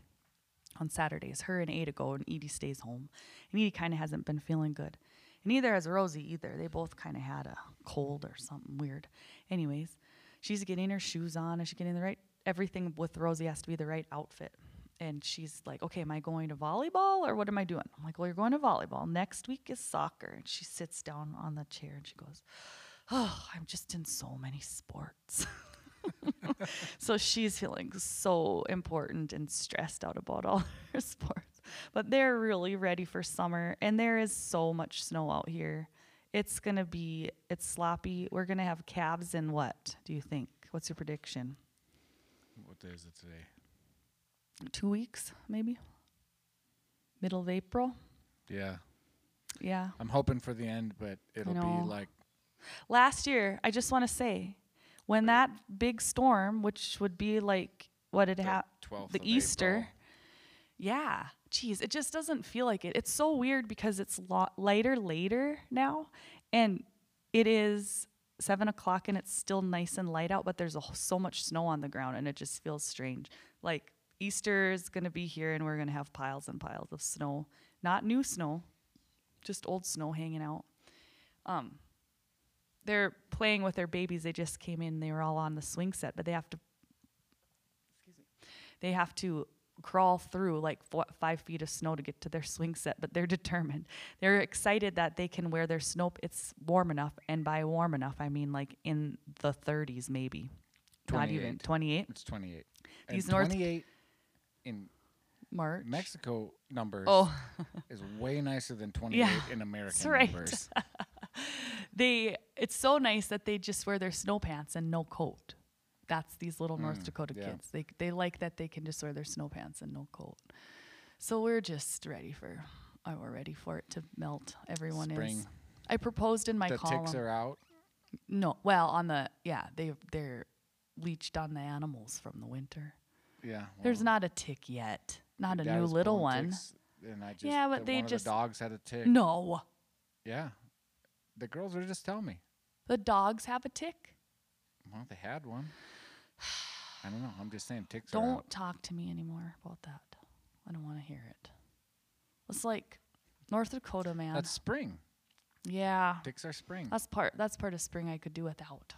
on Saturdays. Her and Ada go, and Edie stays home. And Edie kind of hasn't been feeling good. And neither has Rosie either. They both kind of had a cold or something weird. Anyways, she's getting her shoes on and she getting the right everything with Rosie has to be the right outfit. And she's like, okay, am I going to volleyball or what am I doing? I'm like, well, you're going to volleyball. Next week is soccer. And she sits down on the chair and she goes, oh, I'm just in so many sports. so she's feeling so important and stressed out about all her sports. But they're really ready for summer, and there is so much snow out here. It's gonna be it's sloppy. We're gonna have calves in what? Do you think? What's your prediction? What day is it today? Two weeks, maybe. Middle of April. Yeah. Yeah. I'm hoping for the end, but it'll be like Last year, I just want to say, when that big storm, which would be like what had happened, the Easter. April. Yeah. Geez, it just doesn't feel like it. It's so weird because it's lo- lighter later now, and it is seven o'clock and it's still nice and light out, but there's a, so much snow on the ground and it just feels strange. Like Easter is gonna be here and we're gonna have piles and piles of snow, not new snow, just old snow hanging out. Um, they're playing with their babies. They just came in. They were all on the swing set, but they have to. Excuse me. They have to crawl through like four, five feet of snow to get to their swing set, but they're determined. They're excited that they can wear their snow. It's warm enough, and by warm enough, I mean like in the 30s, maybe. Not even 28. 28 It's 28. These and North- 28 in March. Mexico numbers Oh, is way nicer than 28 Yeah, in American that's right. numbers. they. It's so nice that they just wear their snow pants and no coat. That's these little North Mm, Dakota yeah. kids. They they like that they can just wear their snow pants and no coat. So we're just ready for. Oh, we're ready for it to melt. Everyone Spring. is. I proposed in my the column. ticks are out. no, well, on the yeah, they they're leached on the animals from the winter. Yeah. There's not a tick yet. Not a new little one. ticks, and I just, Yeah, but the- they just- the dogs had a tick. No, Yeah. The girls were just telling me. the dogs have a tick. Well, they had one. I don't know. I'm just saying ticks Don't talk to me anymore about that. I don't want to hear it. It's like North Dakota, man. That's spring. yeah, Ticks are spring. that's part. That's part of spring I could do without.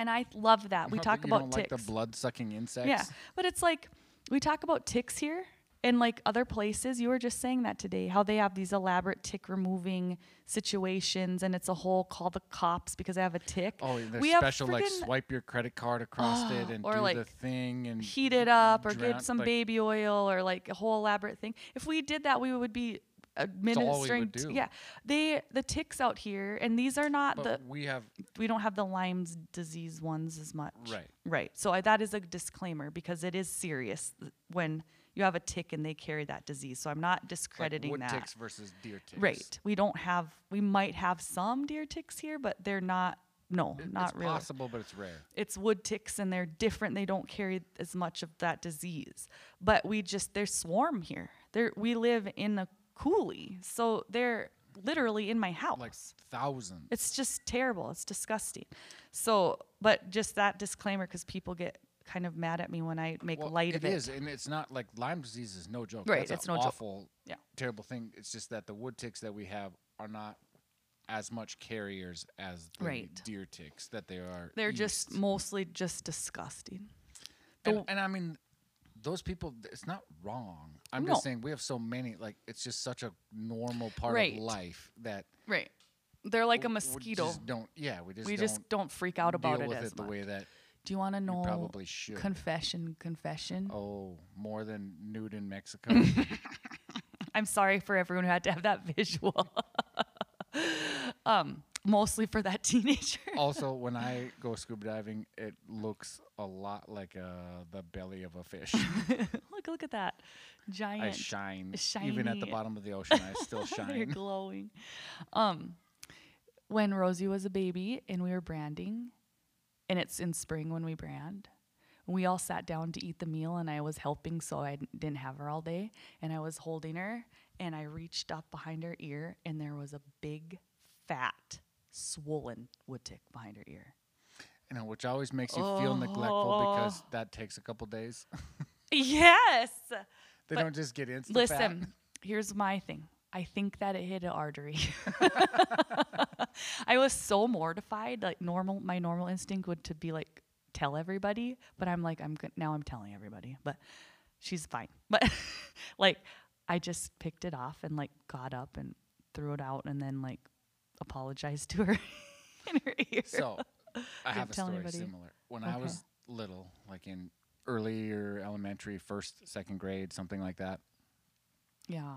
And I love that we talk about ticks. like the blood sucking insects. yeah, but it's like we talk about ticks here, and like other places. You were just saying that today, how they have these elaborate tick removing situations, and it's a whole call the cops because I have a tick. Oh, they're We have special like swipe your credit card across it and or, do like, the thing and heat it up or get some like, baby oil or like a whole elaborate thing. If we did that, we would be administering. t- yeah, they the ticks out here, and these are not But the we have we don't have the Lyme's disease ones as much. right. Right. So I, that is a disclaimer because it is serious when you have a tick and they carry that disease. So I'm not discrediting like wood that. ticks versus deer ticks. Right. We don't have. We might have some deer ticks here, but they're not. No, It- not it's really possible, but it's rare. it's wood ticks and they're different. They don't carry as much of that disease. But we just there's swarm here. There we live in a coulee, so they're literally in my house. Like thousands. it's just terrible. It's disgusting. So, but just that disclaimer because people get kind of mad at me when I make well, light of it. It is, and it's not like Lyme disease is no joke. Right, That's it's an no joke. awful, Yeah. terrible thing. It's just that the wood ticks that we have are not as much carriers as the Right. deer ticks that they are. They're just mostly just disgusting. and, and I mean, those people. It's not wrong. I'm No. just saying we have so many. Like it's just such a normal part Right. of life that Right. They're like a w- we mosquito. just don't. Yeah, we just we don't just don't freak out about deal it with as it the much. way that Do you want to know? probably should. Confession, confession. oh, more than nude in Mexico. I'm sorry for everyone who had to have that visual. um, mostly for that teenager. also, when I go scuba diving, it looks a lot like uh, the belly of a fish. look, look at that giant. I shine. Even at the bottom of the ocean, I still shine. You're glowing. Um, when Rosie was a baby and we were branding, and it's in spring when we brand, we all sat down to eat the meal, and I was helping, so I d- didn't have her all day, and I was holding her, and I reached up behind her ear, and there was a big, fat, swollen wood tick behind her ear. You know, which always makes you feel neglectful because Oh. that takes a couple days. Yes. they But don't just get instant Listen, here's my thing. I think that it hit an artery. I was so mortified. Like normal, my normal instinct would to be like tell everybody, but I'm like I'm good now. I'm telling everybody, but she's fine. But like I just picked it off and like got up and threw it out and then like apologized to her in her ear. So I have a story anybody. similar. When I was little, like in earlier elementary, first, second grade, something like that, yeah.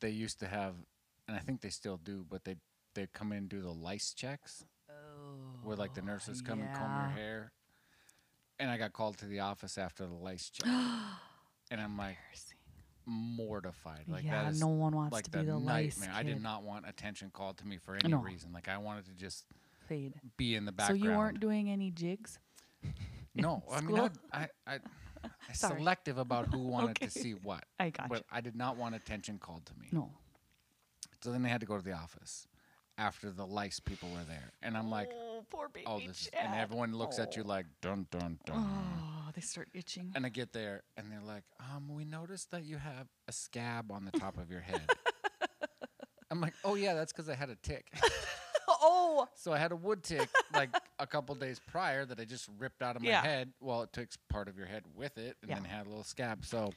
they used to have, and I think they still do, but they they'd come in and do the lice checks, Oh. where like the oh, nurses come and comb your hair. And I got called to the office after the lice check, and I'm like. Mortified. Like yeah, that is no one wants like to the be the lice nightmare. I did not want attention called to me for any No. reason. Like I wanted to just fade. be in the background. So you weren't doing any jigs? No, I mean school? I, I, I, I selective about who wanted to see what, I got but I did not want attention called to me. No. So then they had to go to the office after the lice people were there, and I'm like, oh, poor baby. oh, this, is, and everyone looks at you oh. like dun dun dun. Oh, they start itching. And I get there, and they're like, um, we noticed that you have a scab on the top of your head. I'm like, oh yeah, that's because I had a tick. oh, So I had a wood tick like a couple days prior that I just ripped out of my Yeah. head. Well, it took part of your head with it, and Yeah. then had a little scab. So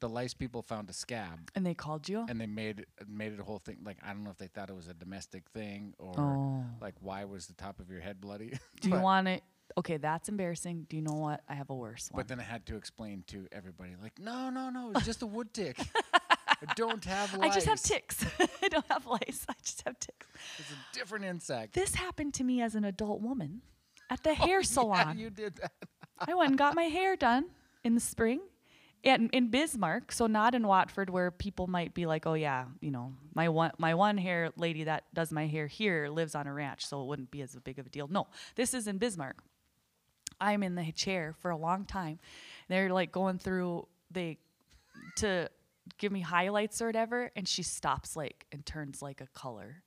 the lice people found a scab, and they called you? and they made it- made it a whole thing. Like I don't know if they thought it was a domestic thing or oh. like why was the top of your head bloody. Do you want it? Okay, that's embarrassing. Do you know what? I have a worse one. But then I had to explain to everybody, like, no, no, no, it's just a wood tick. I don't have lice. I just have ticks. I don't have lice. I just have ticks. It's a different insect. This happened to me as an adult woman at the Oh, hair yeah, salon. you did that. I went and got my hair done in the spring in, in Bismarck, so not in Watford where people might be like, oh yeah, you know, my one my one hair lady that does my hair here lives on a ranch, so it wouldn't be as big of a deal. No, this is in Bismarck. I'm in the chair for a long time. They're like going through they to give me highlights or whatever, and she stops like and turns like a color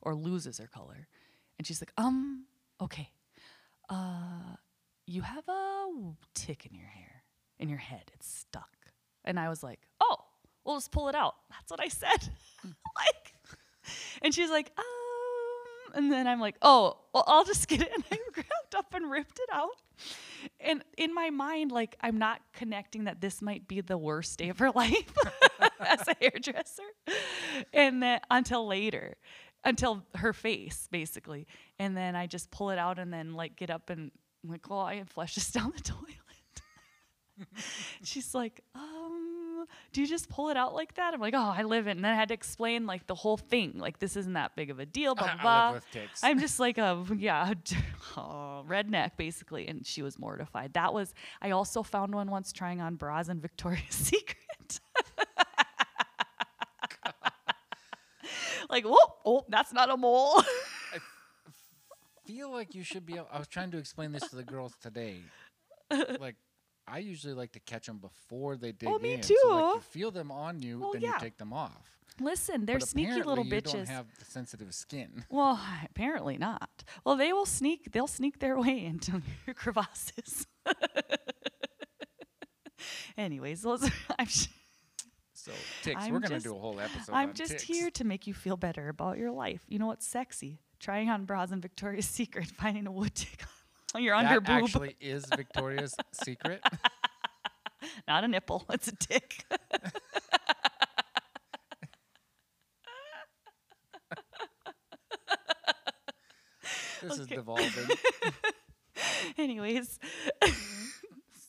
or loses her color. And she's like, um, okay. Uh you have a tick in your hair, in your head. It's stuck. And I was like, oh, we'll just pull it out. That's what I said. like, and she's like, um, and then I'm like, oh, well, I'll just get it. And I grabbed up and ripped it out. And in my mind, like, I'm not connecting that this might be the worst day of her life as a hairdresser. And then until later, until her face, basically. And then I just pull it out and then, like, get up and, I'm like, well, I flush this down the toilet. She's like, um, do you just pull it out like that? I'm like, oh, I live it. And then I had to explain like the whole thing. Like, this isn't that big of a deal, blah, blah, blah. live with ticks. I'm just like a, yeah, oh, redneck basically. And she was mortified. That was, I also found one once trying on bras in Victoria's Secret. like, whoa, oh, that's not a mole. I feel like you should be. Able, I was trying to explain this to the girls today. like, I usually like to catch them before they oh, dig Oh, me in. So, like, too. you feel them on you, Well, then yeah. you take them off. Listen, they're But sneaky little you bitches. don't have the sensitive skin. Well, apparently not. Well, they will sneak. They'll sneak their way into your crevasses. Anyways, those are, I'm, sh- So ticks. I'm we're gonna just- do a whole episode. I'm just ticks. here to make you feel better about your life. You know what's sexy? Trying on bras in Victoria's Secret, finding a wood tick on your under That boob. actually is Victoria's secret. Not a nipple. It's a dick. This is devolving. Anyways,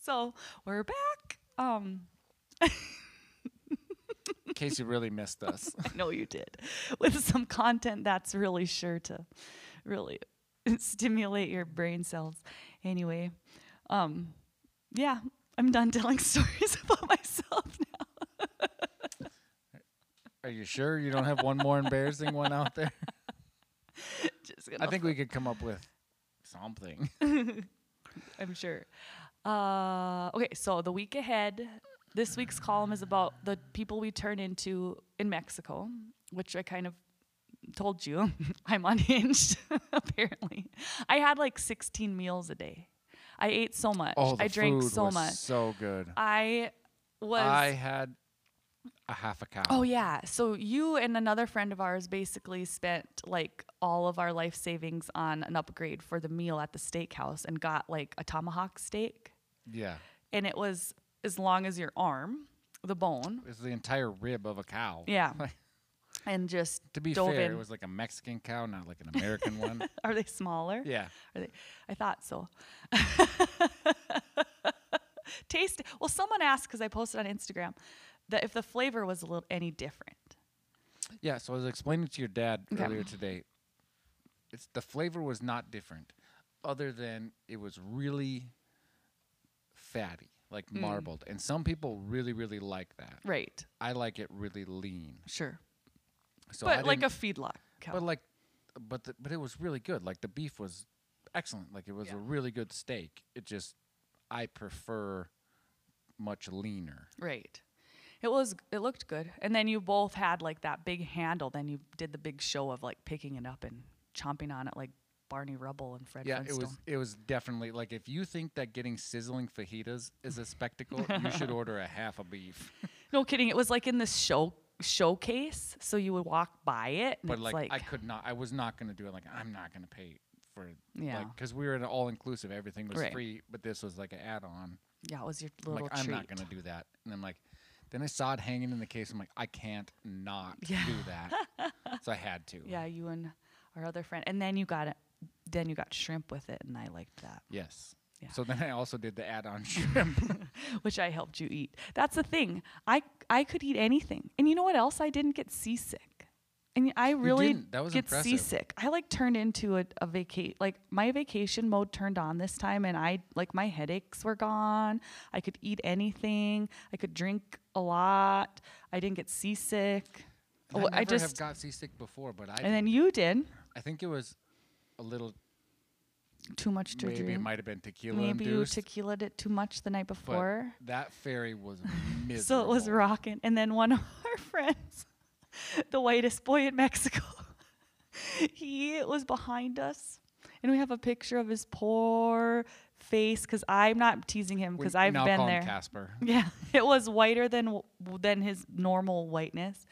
so we're back. Um, In case you really missed us. I know you did, with some content that's really sure to really stimulate your brain cells. Anyway, um, yeah, I'm done telling stories about myself now. Are you sure you don't have one more embarrassing one out there? I think we could come up with something. I'm sure. Uh, okay, so the week ahead, this week's column is about the people we turn into in Mexico, which I kind of told you I'm unhinged, apparently. I had like 16 meals a day. I ate so much. Oh, the I drank food so was much. So good. I was I had, a half a cow. Oh yeah. So you and another friend of ours basically spent like all of our life savings on an upgrade for the meal at the steakhouse and got like a tomahawk steak yeah. and it was as long as your arm, the bone. It's the entire rib of a cow. Yeah. And just to be fair, in. it was like a Mexican cow, not like an American one. Are they smaller? Yeah. Are they? I thought so. Taste. Well, someone asked because I posted on Instagram that if the flavor was a little any different. Yeah, so I was explaining to your dad Okay. earlier today. It's the flavor was not different, other than it was really fatty, like Hmm. marbled, and some people really, really like that. Right. I like it really lean. Sure. So I but like a feedlot cow. but like, but the, but it was really good. Like the beef was excellent. Like it was Yeah. a really good steak. It just I prefer much leaner. right. It was. It looked good. And then you both had like that big handle. Then you did the big show of like picking it up and chomping on it like Barney Rubble and Fred Yeah, Flintstone. it was it was definitely like if you think that getting sizzling fajitas is a spectacle, you should order a half a beef. No kidding. It was like in this show showcase, so you would walk by it. And But it's like, like, I could not, I was not going to do it. Like I'm not going to pay for Yeah. because we were an all inclusive, everything was Right. free, but this was like an add on. yeah, it was your I'm little like I'm not going to do that, and I'm like, then I saw it hanging in the case. I'm like, I can't not Yeah. do that, so I had to. Yeah, you and our other friend, and then you got it. Then you got shrimp with it, and I liked that, Yes. Yeah. So then I also did the add on shrimp. which I helped you eat. That's the thing. I I could eat anything, and you know what else? I didn't get seasick, and I really didn't. That was get impressive. seasick. I like turned into a, a vacation. Like my vacation mode turned on this time, and I like my headaches were gone. I could eat anything. I could drink a lot. I didn't get seasick. I Oh, I have just got seasick before, but I and then you did I think it was a little too much to maybe drink. it might have been tequila Maybe you induced. tequilaed it too much the night but before. that ferry was miserable. So it was rocking. And then one of our friends, the whitest boy in Mexico, he was behind us. And we have a picture of his poor face because I'm not teasing him because I've now been call him there. Casper. Yeah, it was whiter than than his normal whiteness.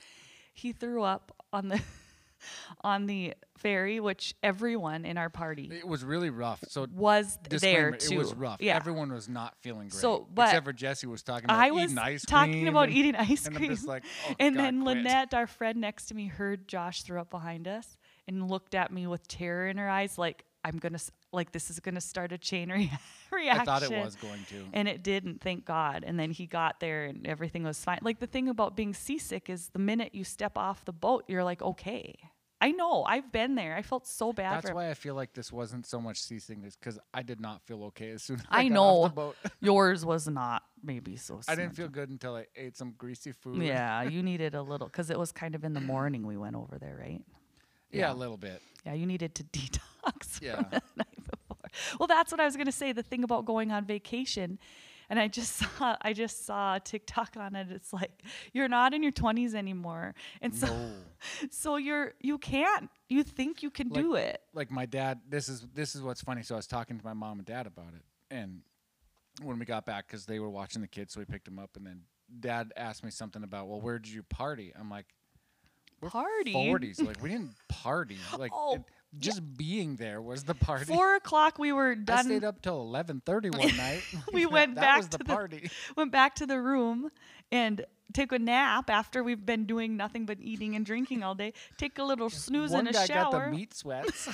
He threw up on the on the ferry, which everyone in our party It was really rough. So was disclaimer, there too. it was rough. Yeah, Everyone was not feeling great. So, but except for Jessie was talking about I was eating ice talking cream about and- eating ice and cream. Just like, oh, and God, then quit. Lynette, our friend next to me, heard Josh throw up behind us and looked at me with terror in her eyes, like I'm gonna, s- like this is gonna start a chain rea- reaction. I thought it was going to. and it didn't. Thank God. And then he got there, and everything was fine. Like the thing about being seasick is the minute you step off the boat, you're like, okay. I know. I've been there. I felt so bad. That's why I feel like this wasn't so much seasickness because I did not feel okay as soon as I I, got know. off the boat. yours was not maybe so. I didn't feel good until I ate some greasy food. Yeah, you needed a little because it was kind of in the morning we went over there, right? yeah, Yeah. a little bit. Yeah, you needed to detox Yeah. from the night before. Well, that's what I was gonna say. The thing about going on vacation, and I just saw I just saw a TikTok on it. It's like you're not in your 20s anymore, and so No. so you're you can't. You think you can Like- do it. like my dad this is this is what's funny so i was talking to my mom and dad about it and when we got back because they were watching the kids so we picked them up and then dad asked me something about well where did you party i'm like Party? 40s like we didn't party like Oh, it, just being there was the party. Four o'clock, we were done. i stayed up till 11.30 one night. We went that back was to the- party. went back to the room and took a nap after we've been doing nothing but eating and drinking all day. Take a little snooze one in a guy shower. got the meat sweats.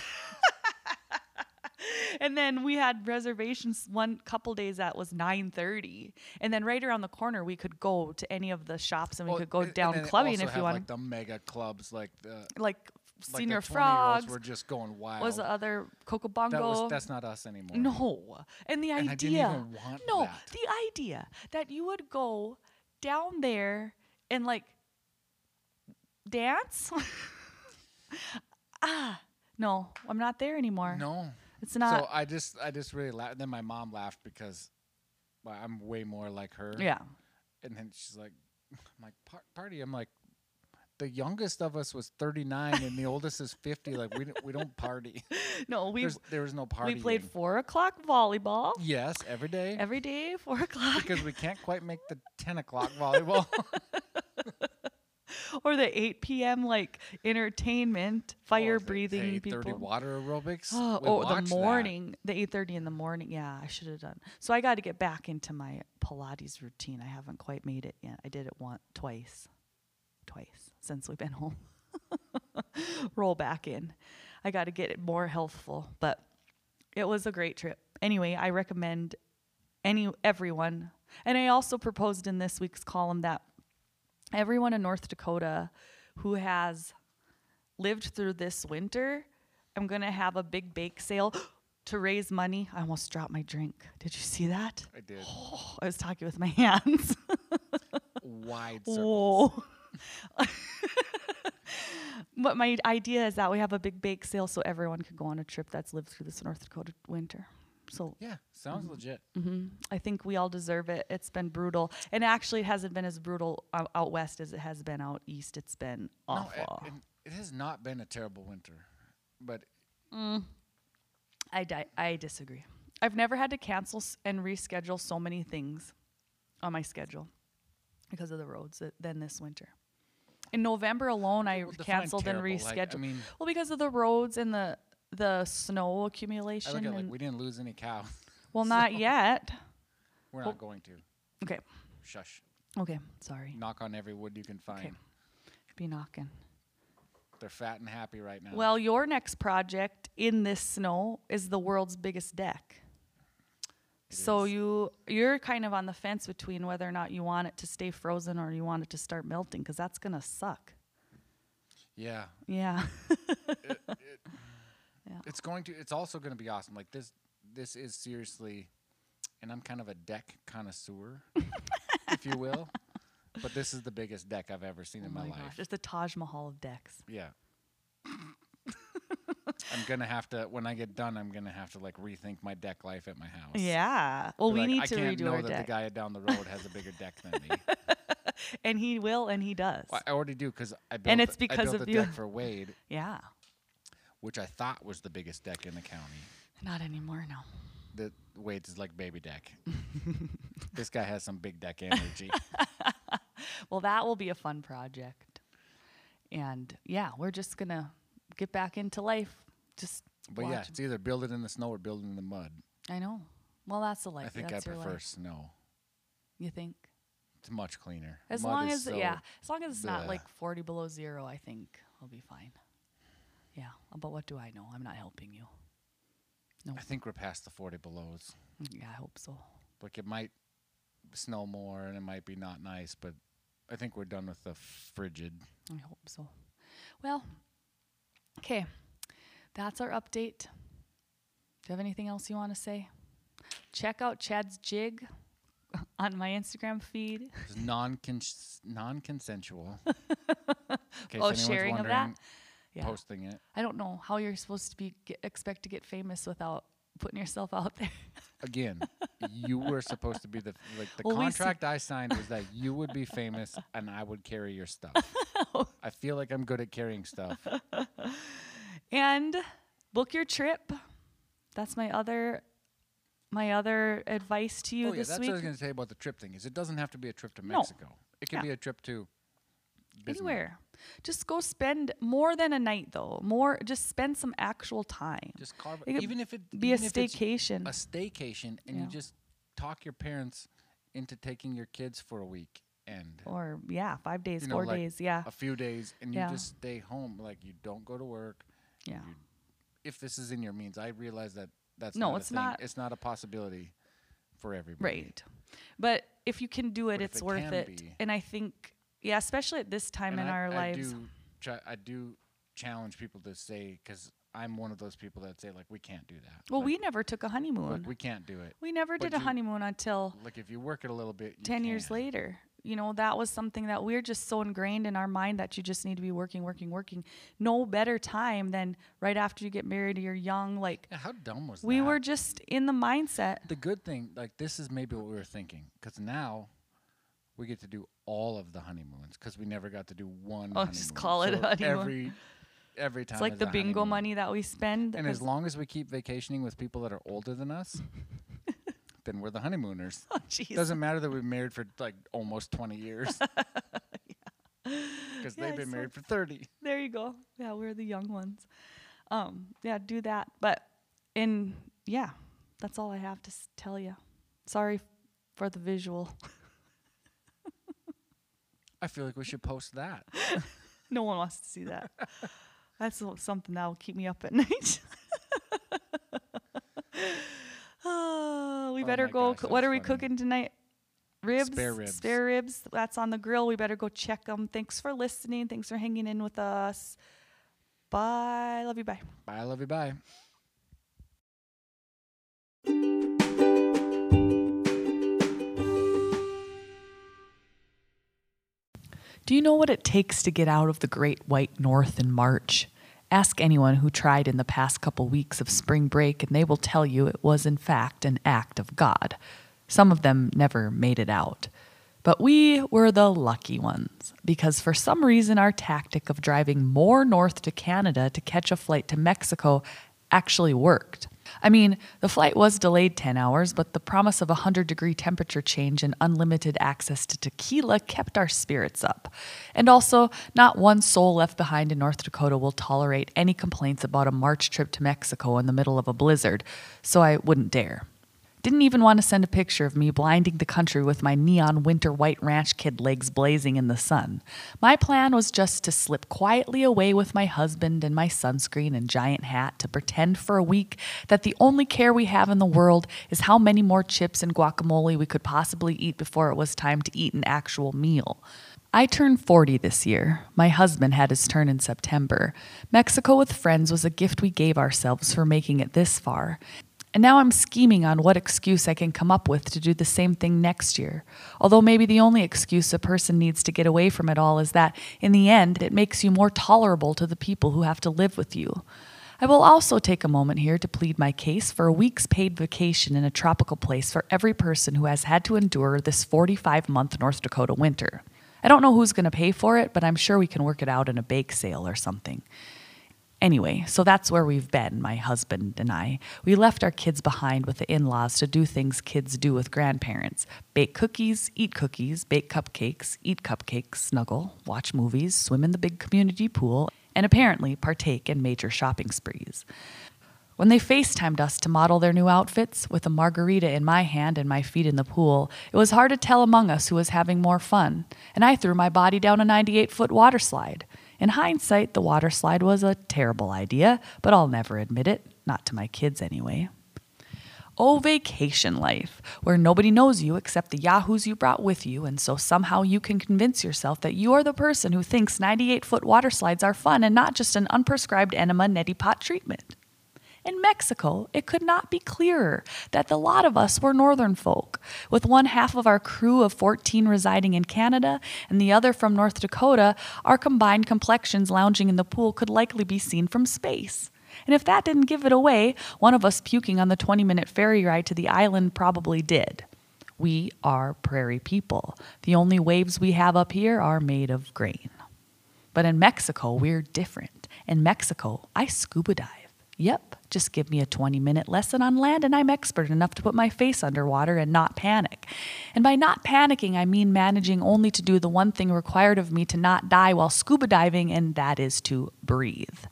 And then we had reservations one couple days that was 9:30 and then right around the corner we could go to any of the shops and we Well, could go and- and down clubbing if you want like the mega clubs like the like like senior the 20-year-olds frogs were just going wild was the other coco bongo that was that's not us anymore no and the And idea no that. the idea that you would go down there and like dance ah no i'm not there anymore no it's not so I just I just really laughed. Then my mom laughed because well, I'm way more like her. yeah And then she's like, I'm like party. I'm like, the youngest of us was 39 and the oldest is 50. Like we don't, we don't party. no we There's, there was no party we played four o'clock volleyball Yes, every day. every day four o'clock because we can't quite make the 10 o'clock volleyball. Or the 8 p.m. like entertainment, oh, fire Oh, the breathing 8:30 people. water aerobics. Oh, oh, the that. morning, the 8:30 in the morning. Yeah, I should have done. So I got to get back into my Pilates routine. I haven't quite made it yet. I did it once, twice, twice since we've been home. Roll back in. I got to get it more healthful, but it was a great trip. Anyway, I recommend any everyone, and I also proposed in this week's column that everyone in North Dakota who has lived through this winter, I'm going to have a big bake sale to raise money. I almost dropped my drink. Did you see that? I did. I was talking with my hands. Wide circles. Whoa. but my idea is that we have a big bake sale so everyone could go on a trip that's lived through this North Dakota winter. So Yeah, sounds legit. hmm I think we all deserve it. It's been brutal, and actually, it hasn't been as brutal out, out west as it has been out east. It's been No, awful. it, it has not been a terrible winter, but I di- I disagree. I've never had to cancel s- and reschedule so many things on my schedule because of the roads th- than this winter. In November alone, I canceled and terrible, like, rescheduled. I mean, well, because of the roads and the the snow I accumulation. look at it like and- we didn't lose any cow. well, not yet. We're not going to. Okay. Shush. Okay. Sorry. Knock on every wood you can find. Okay. Be knocking. They're fat and happy right now. Well, your next project in this snow is the world's biggest deck. It so is. you you're kind of on the fence between whether or not you want it to stay frozen or you want it to start melting because that's gonna suck. yeah, Yeah. it's going to. It's also going to be awesome. Like this. This is seriously, and I'm kind of a deck connoisseur, if you will. But this is the biggest deck I've ever seen oh in my, my life. gosh, it's the Taj Mahal of decks. Yeah. I'm gonna have to when I get done. I'm gonna have to like rethink my deck life at my house. Yeah. Well, Be we like, need I to can't redo know our that deck, the guy down the road has a bigger deck than me. and he will, and he does. Well, I already do because I built. And it's the- I because built of the you. deck for Wade, yeah. which I thought was the biggest deck in the county. Not anymore. No. The Wade's is like baby deck. this guy has some big deck energy. Well, that will be a fun project. And yeah, we're just gonna get back into life. Just But yeah, it's either build it in the snow or build it in the mud. I know. Well, that's the life. I think I that's your prefer life. snow. You think? It's much cleaner. As Mud long as so- yeah, as long as it's not like 40 below zero, I think I'll be fine. Yeah, but what do I know? I'm not helping you. No. I think we're past the 40 belows. Mm, Yeah, I hope so. Like it might snow more and it might be not nice, but I think we're done with the frigid. I hope so. Well, okay, that's our update. Do you have anything else you want to say? Check out Chad's jig on my Instagram feed. It's non non consensual. Oh, sharing of that? Yeah. Posting it I don't know how you're supposed to be get, expect to get famous without putting yourself out there. again. you were supposed to be the like the Well, contract I signed was that you would be famous and I would carry your stuff. I feel like I'm good at carrying stuff. And book your trip. That's my other my other advice to you oh yeah, this that's week. what I was going to say about the trip thing. Is it doesn't have to be a trip to Mexico. No. It can Yeah. be a trip to Bismarck. Anywhere. Just go spend more than a night though. More just spend some actual time. Just carve It even if it Be a even if it's staycation. a staycation and Yeah. you just talk your parents into taking your kids for a week and or yeah, 5 days, You know, 4 like days, yeah. a few days and you just stay home like you don't go to work Yeah. you- if this is in your means i realize that that's No, not it's not. it's not a possibility for everybody Right. But if you can do it, But it's it worth it. be- And I think yeah, especially at this time And in I, our I lives. do try, i do challenge people to say because i'm one of those people that say like we can't do that well, Like, we never took a honeymoon. like, we can't do it we never but did a honeymoon until like if you work it a little bit 10 years later. You know, that was something that we're just so ingrained in our mind that you just need to be working, working, working. No better time than right after you get married or you're young. Like, yeah, how dumb was that we that were just in the mindset. the good thing, like this is maybe what we were thinking, because now we get to do all of the honeymoons, because we never got to do one. Oh, just call it a honeymoon. Every every time It's like the bingo honeymoon. money that we spend. And as long as we keep vacationing with people that are older than us, then we're the honeymooners. oh. Doesn't matter that we've been married for like almost twenty years. Because Yeah, they've been so- married for 30. There you go. Yeah, we're the young ones. Um, yeah, do that. But in yeah, that's all I have to s- tell you. Sorry f- for the visual. I feel like we should post that. No one wants to see that. That's something that will keep me up at night. We Oh better my go. gosh, coo- that what was are we cooking tonight? Ribs. Spare ribs. Spare ribs. That's on the grill. We better go check them. Thanks for listening. Thanks for hanging in with us. Bye. Love you. Bye. Bye, love you, bye. Do you know what it takes to get out of the great white north in March? Ask anyone who tried in the past couple weeks of spring break, and they will tell you it was, in fact, an act of God. Some of them never made it out. But we were the lucky ones, because for some reason, our tactic of driving more north to Canada to catch a flight to Mexico actually worked. I mean, the flight was delayed 10 hours, but the promise of a 100 degree temperature change and unlimited access to tequila kept our spirits up. And also, not one soul left behind in North Dakota will tolerate any complaints about a March trip to Mexico in the middle of a blizzard, so I wouldn't dare. Didn't even want to send a picture of me blinding the country with my neon winter white ranch kid legs blazing in the sun. My plan was just to slip quietly away with my husband and my sunscreen and giant hat to pretend for a week that the only care we have in the world is how many more chips and guacamole we could possibly eat before it was time to eat an actual meal. I turned 40 this year. My husband had his turn in September. Mexico with friends was a gift we gave ourselves for making it this far. And now I'm scheming on what excuse I can come up with to do the same thing next year. Although maybe the only excuse a person needs to get away from it all is that, in the end, it makes you more tolerable to the people who have to live with you. I will also take a moment here to plead my case for a week's paid vacation in a tropical place for every person who has had to endure this 45 month North Dakota winter. I don't know who's going to pay for it, but I'm sure we can work it out in a bake sale or something. Anyway, so that's where we've been, my husband and I. We left our kids behind with the in laws to do things kids do with grandparents bake cookies, eat cookies, bake cupcakes, eat cupcakes, snuggle, watch movies, swim in the big community pool, and apparently partake in major shopping sprees. When they FaceTimed us to model their new outfits, with a margarita in my hand and my feet in the pool, it was hard to tell among us who was having more fun, and I threw my body down a 98 foot water slide. In hindsight, the water slide was a terrible idea, but I'll never admit it, not to my kids anyway. Oh, vacation life, where nobody knows you except the yahoos you brought with you, and so somehow you can convince yourself that you are the person who thinks 98 foot water slides are fun and not just an unprescribed enema neti pot treatment. In Mexico, it could not be clearer that the lot of us were northern folk, with one half of our crew of 14 residing in Canada and the other from North Dakota, our combined complexions lounging in the pool could likely be seen from space. And if that didn't give it away, one of us puking on the 20 minute ferry ride to the island probably did. We are prairie people. The only waves we have up here are made of grain. But in Mexico, we're different. In Mexico, I scuba dive. Yep, just give me a 20 minute lesson on land and I'm expert enough to put my face underwater and not panic. And by not panicking, I mean managing only to do the one thing required of me to not die while scuba diving, and that is to breathe.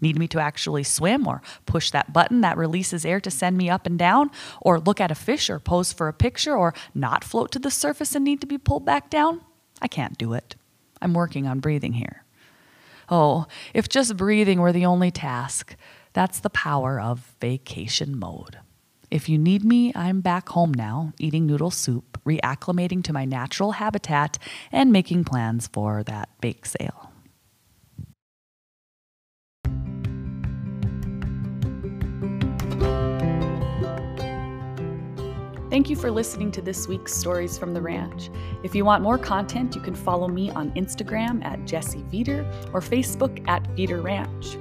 Need me to actually swim or push that button that releases air to send me up and down, or look at a fish or pose for a picture, or not float to the surface and need to be pulled back down? I can't do it. I'm working on breathing here. Oh, if just breathing were the only task, that's the power of vacation mode. If you need me, I'm back home now, eating noodle soup, reacclimating to my natural habitat, and making plans for that bake sale. Thank you for listening to this week's Stories from the Ranch. If you want more content, you can follow me on Instagram at Jessie Veeder or Facebook at Veeder Ranch.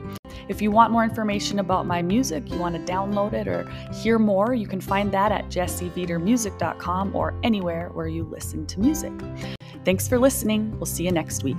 If you want more information about my music, you want to download it or hear more, you can find that at jessieveedermusic.com or anywhere where you listen to music. Thanks for listening. We'll see you next week.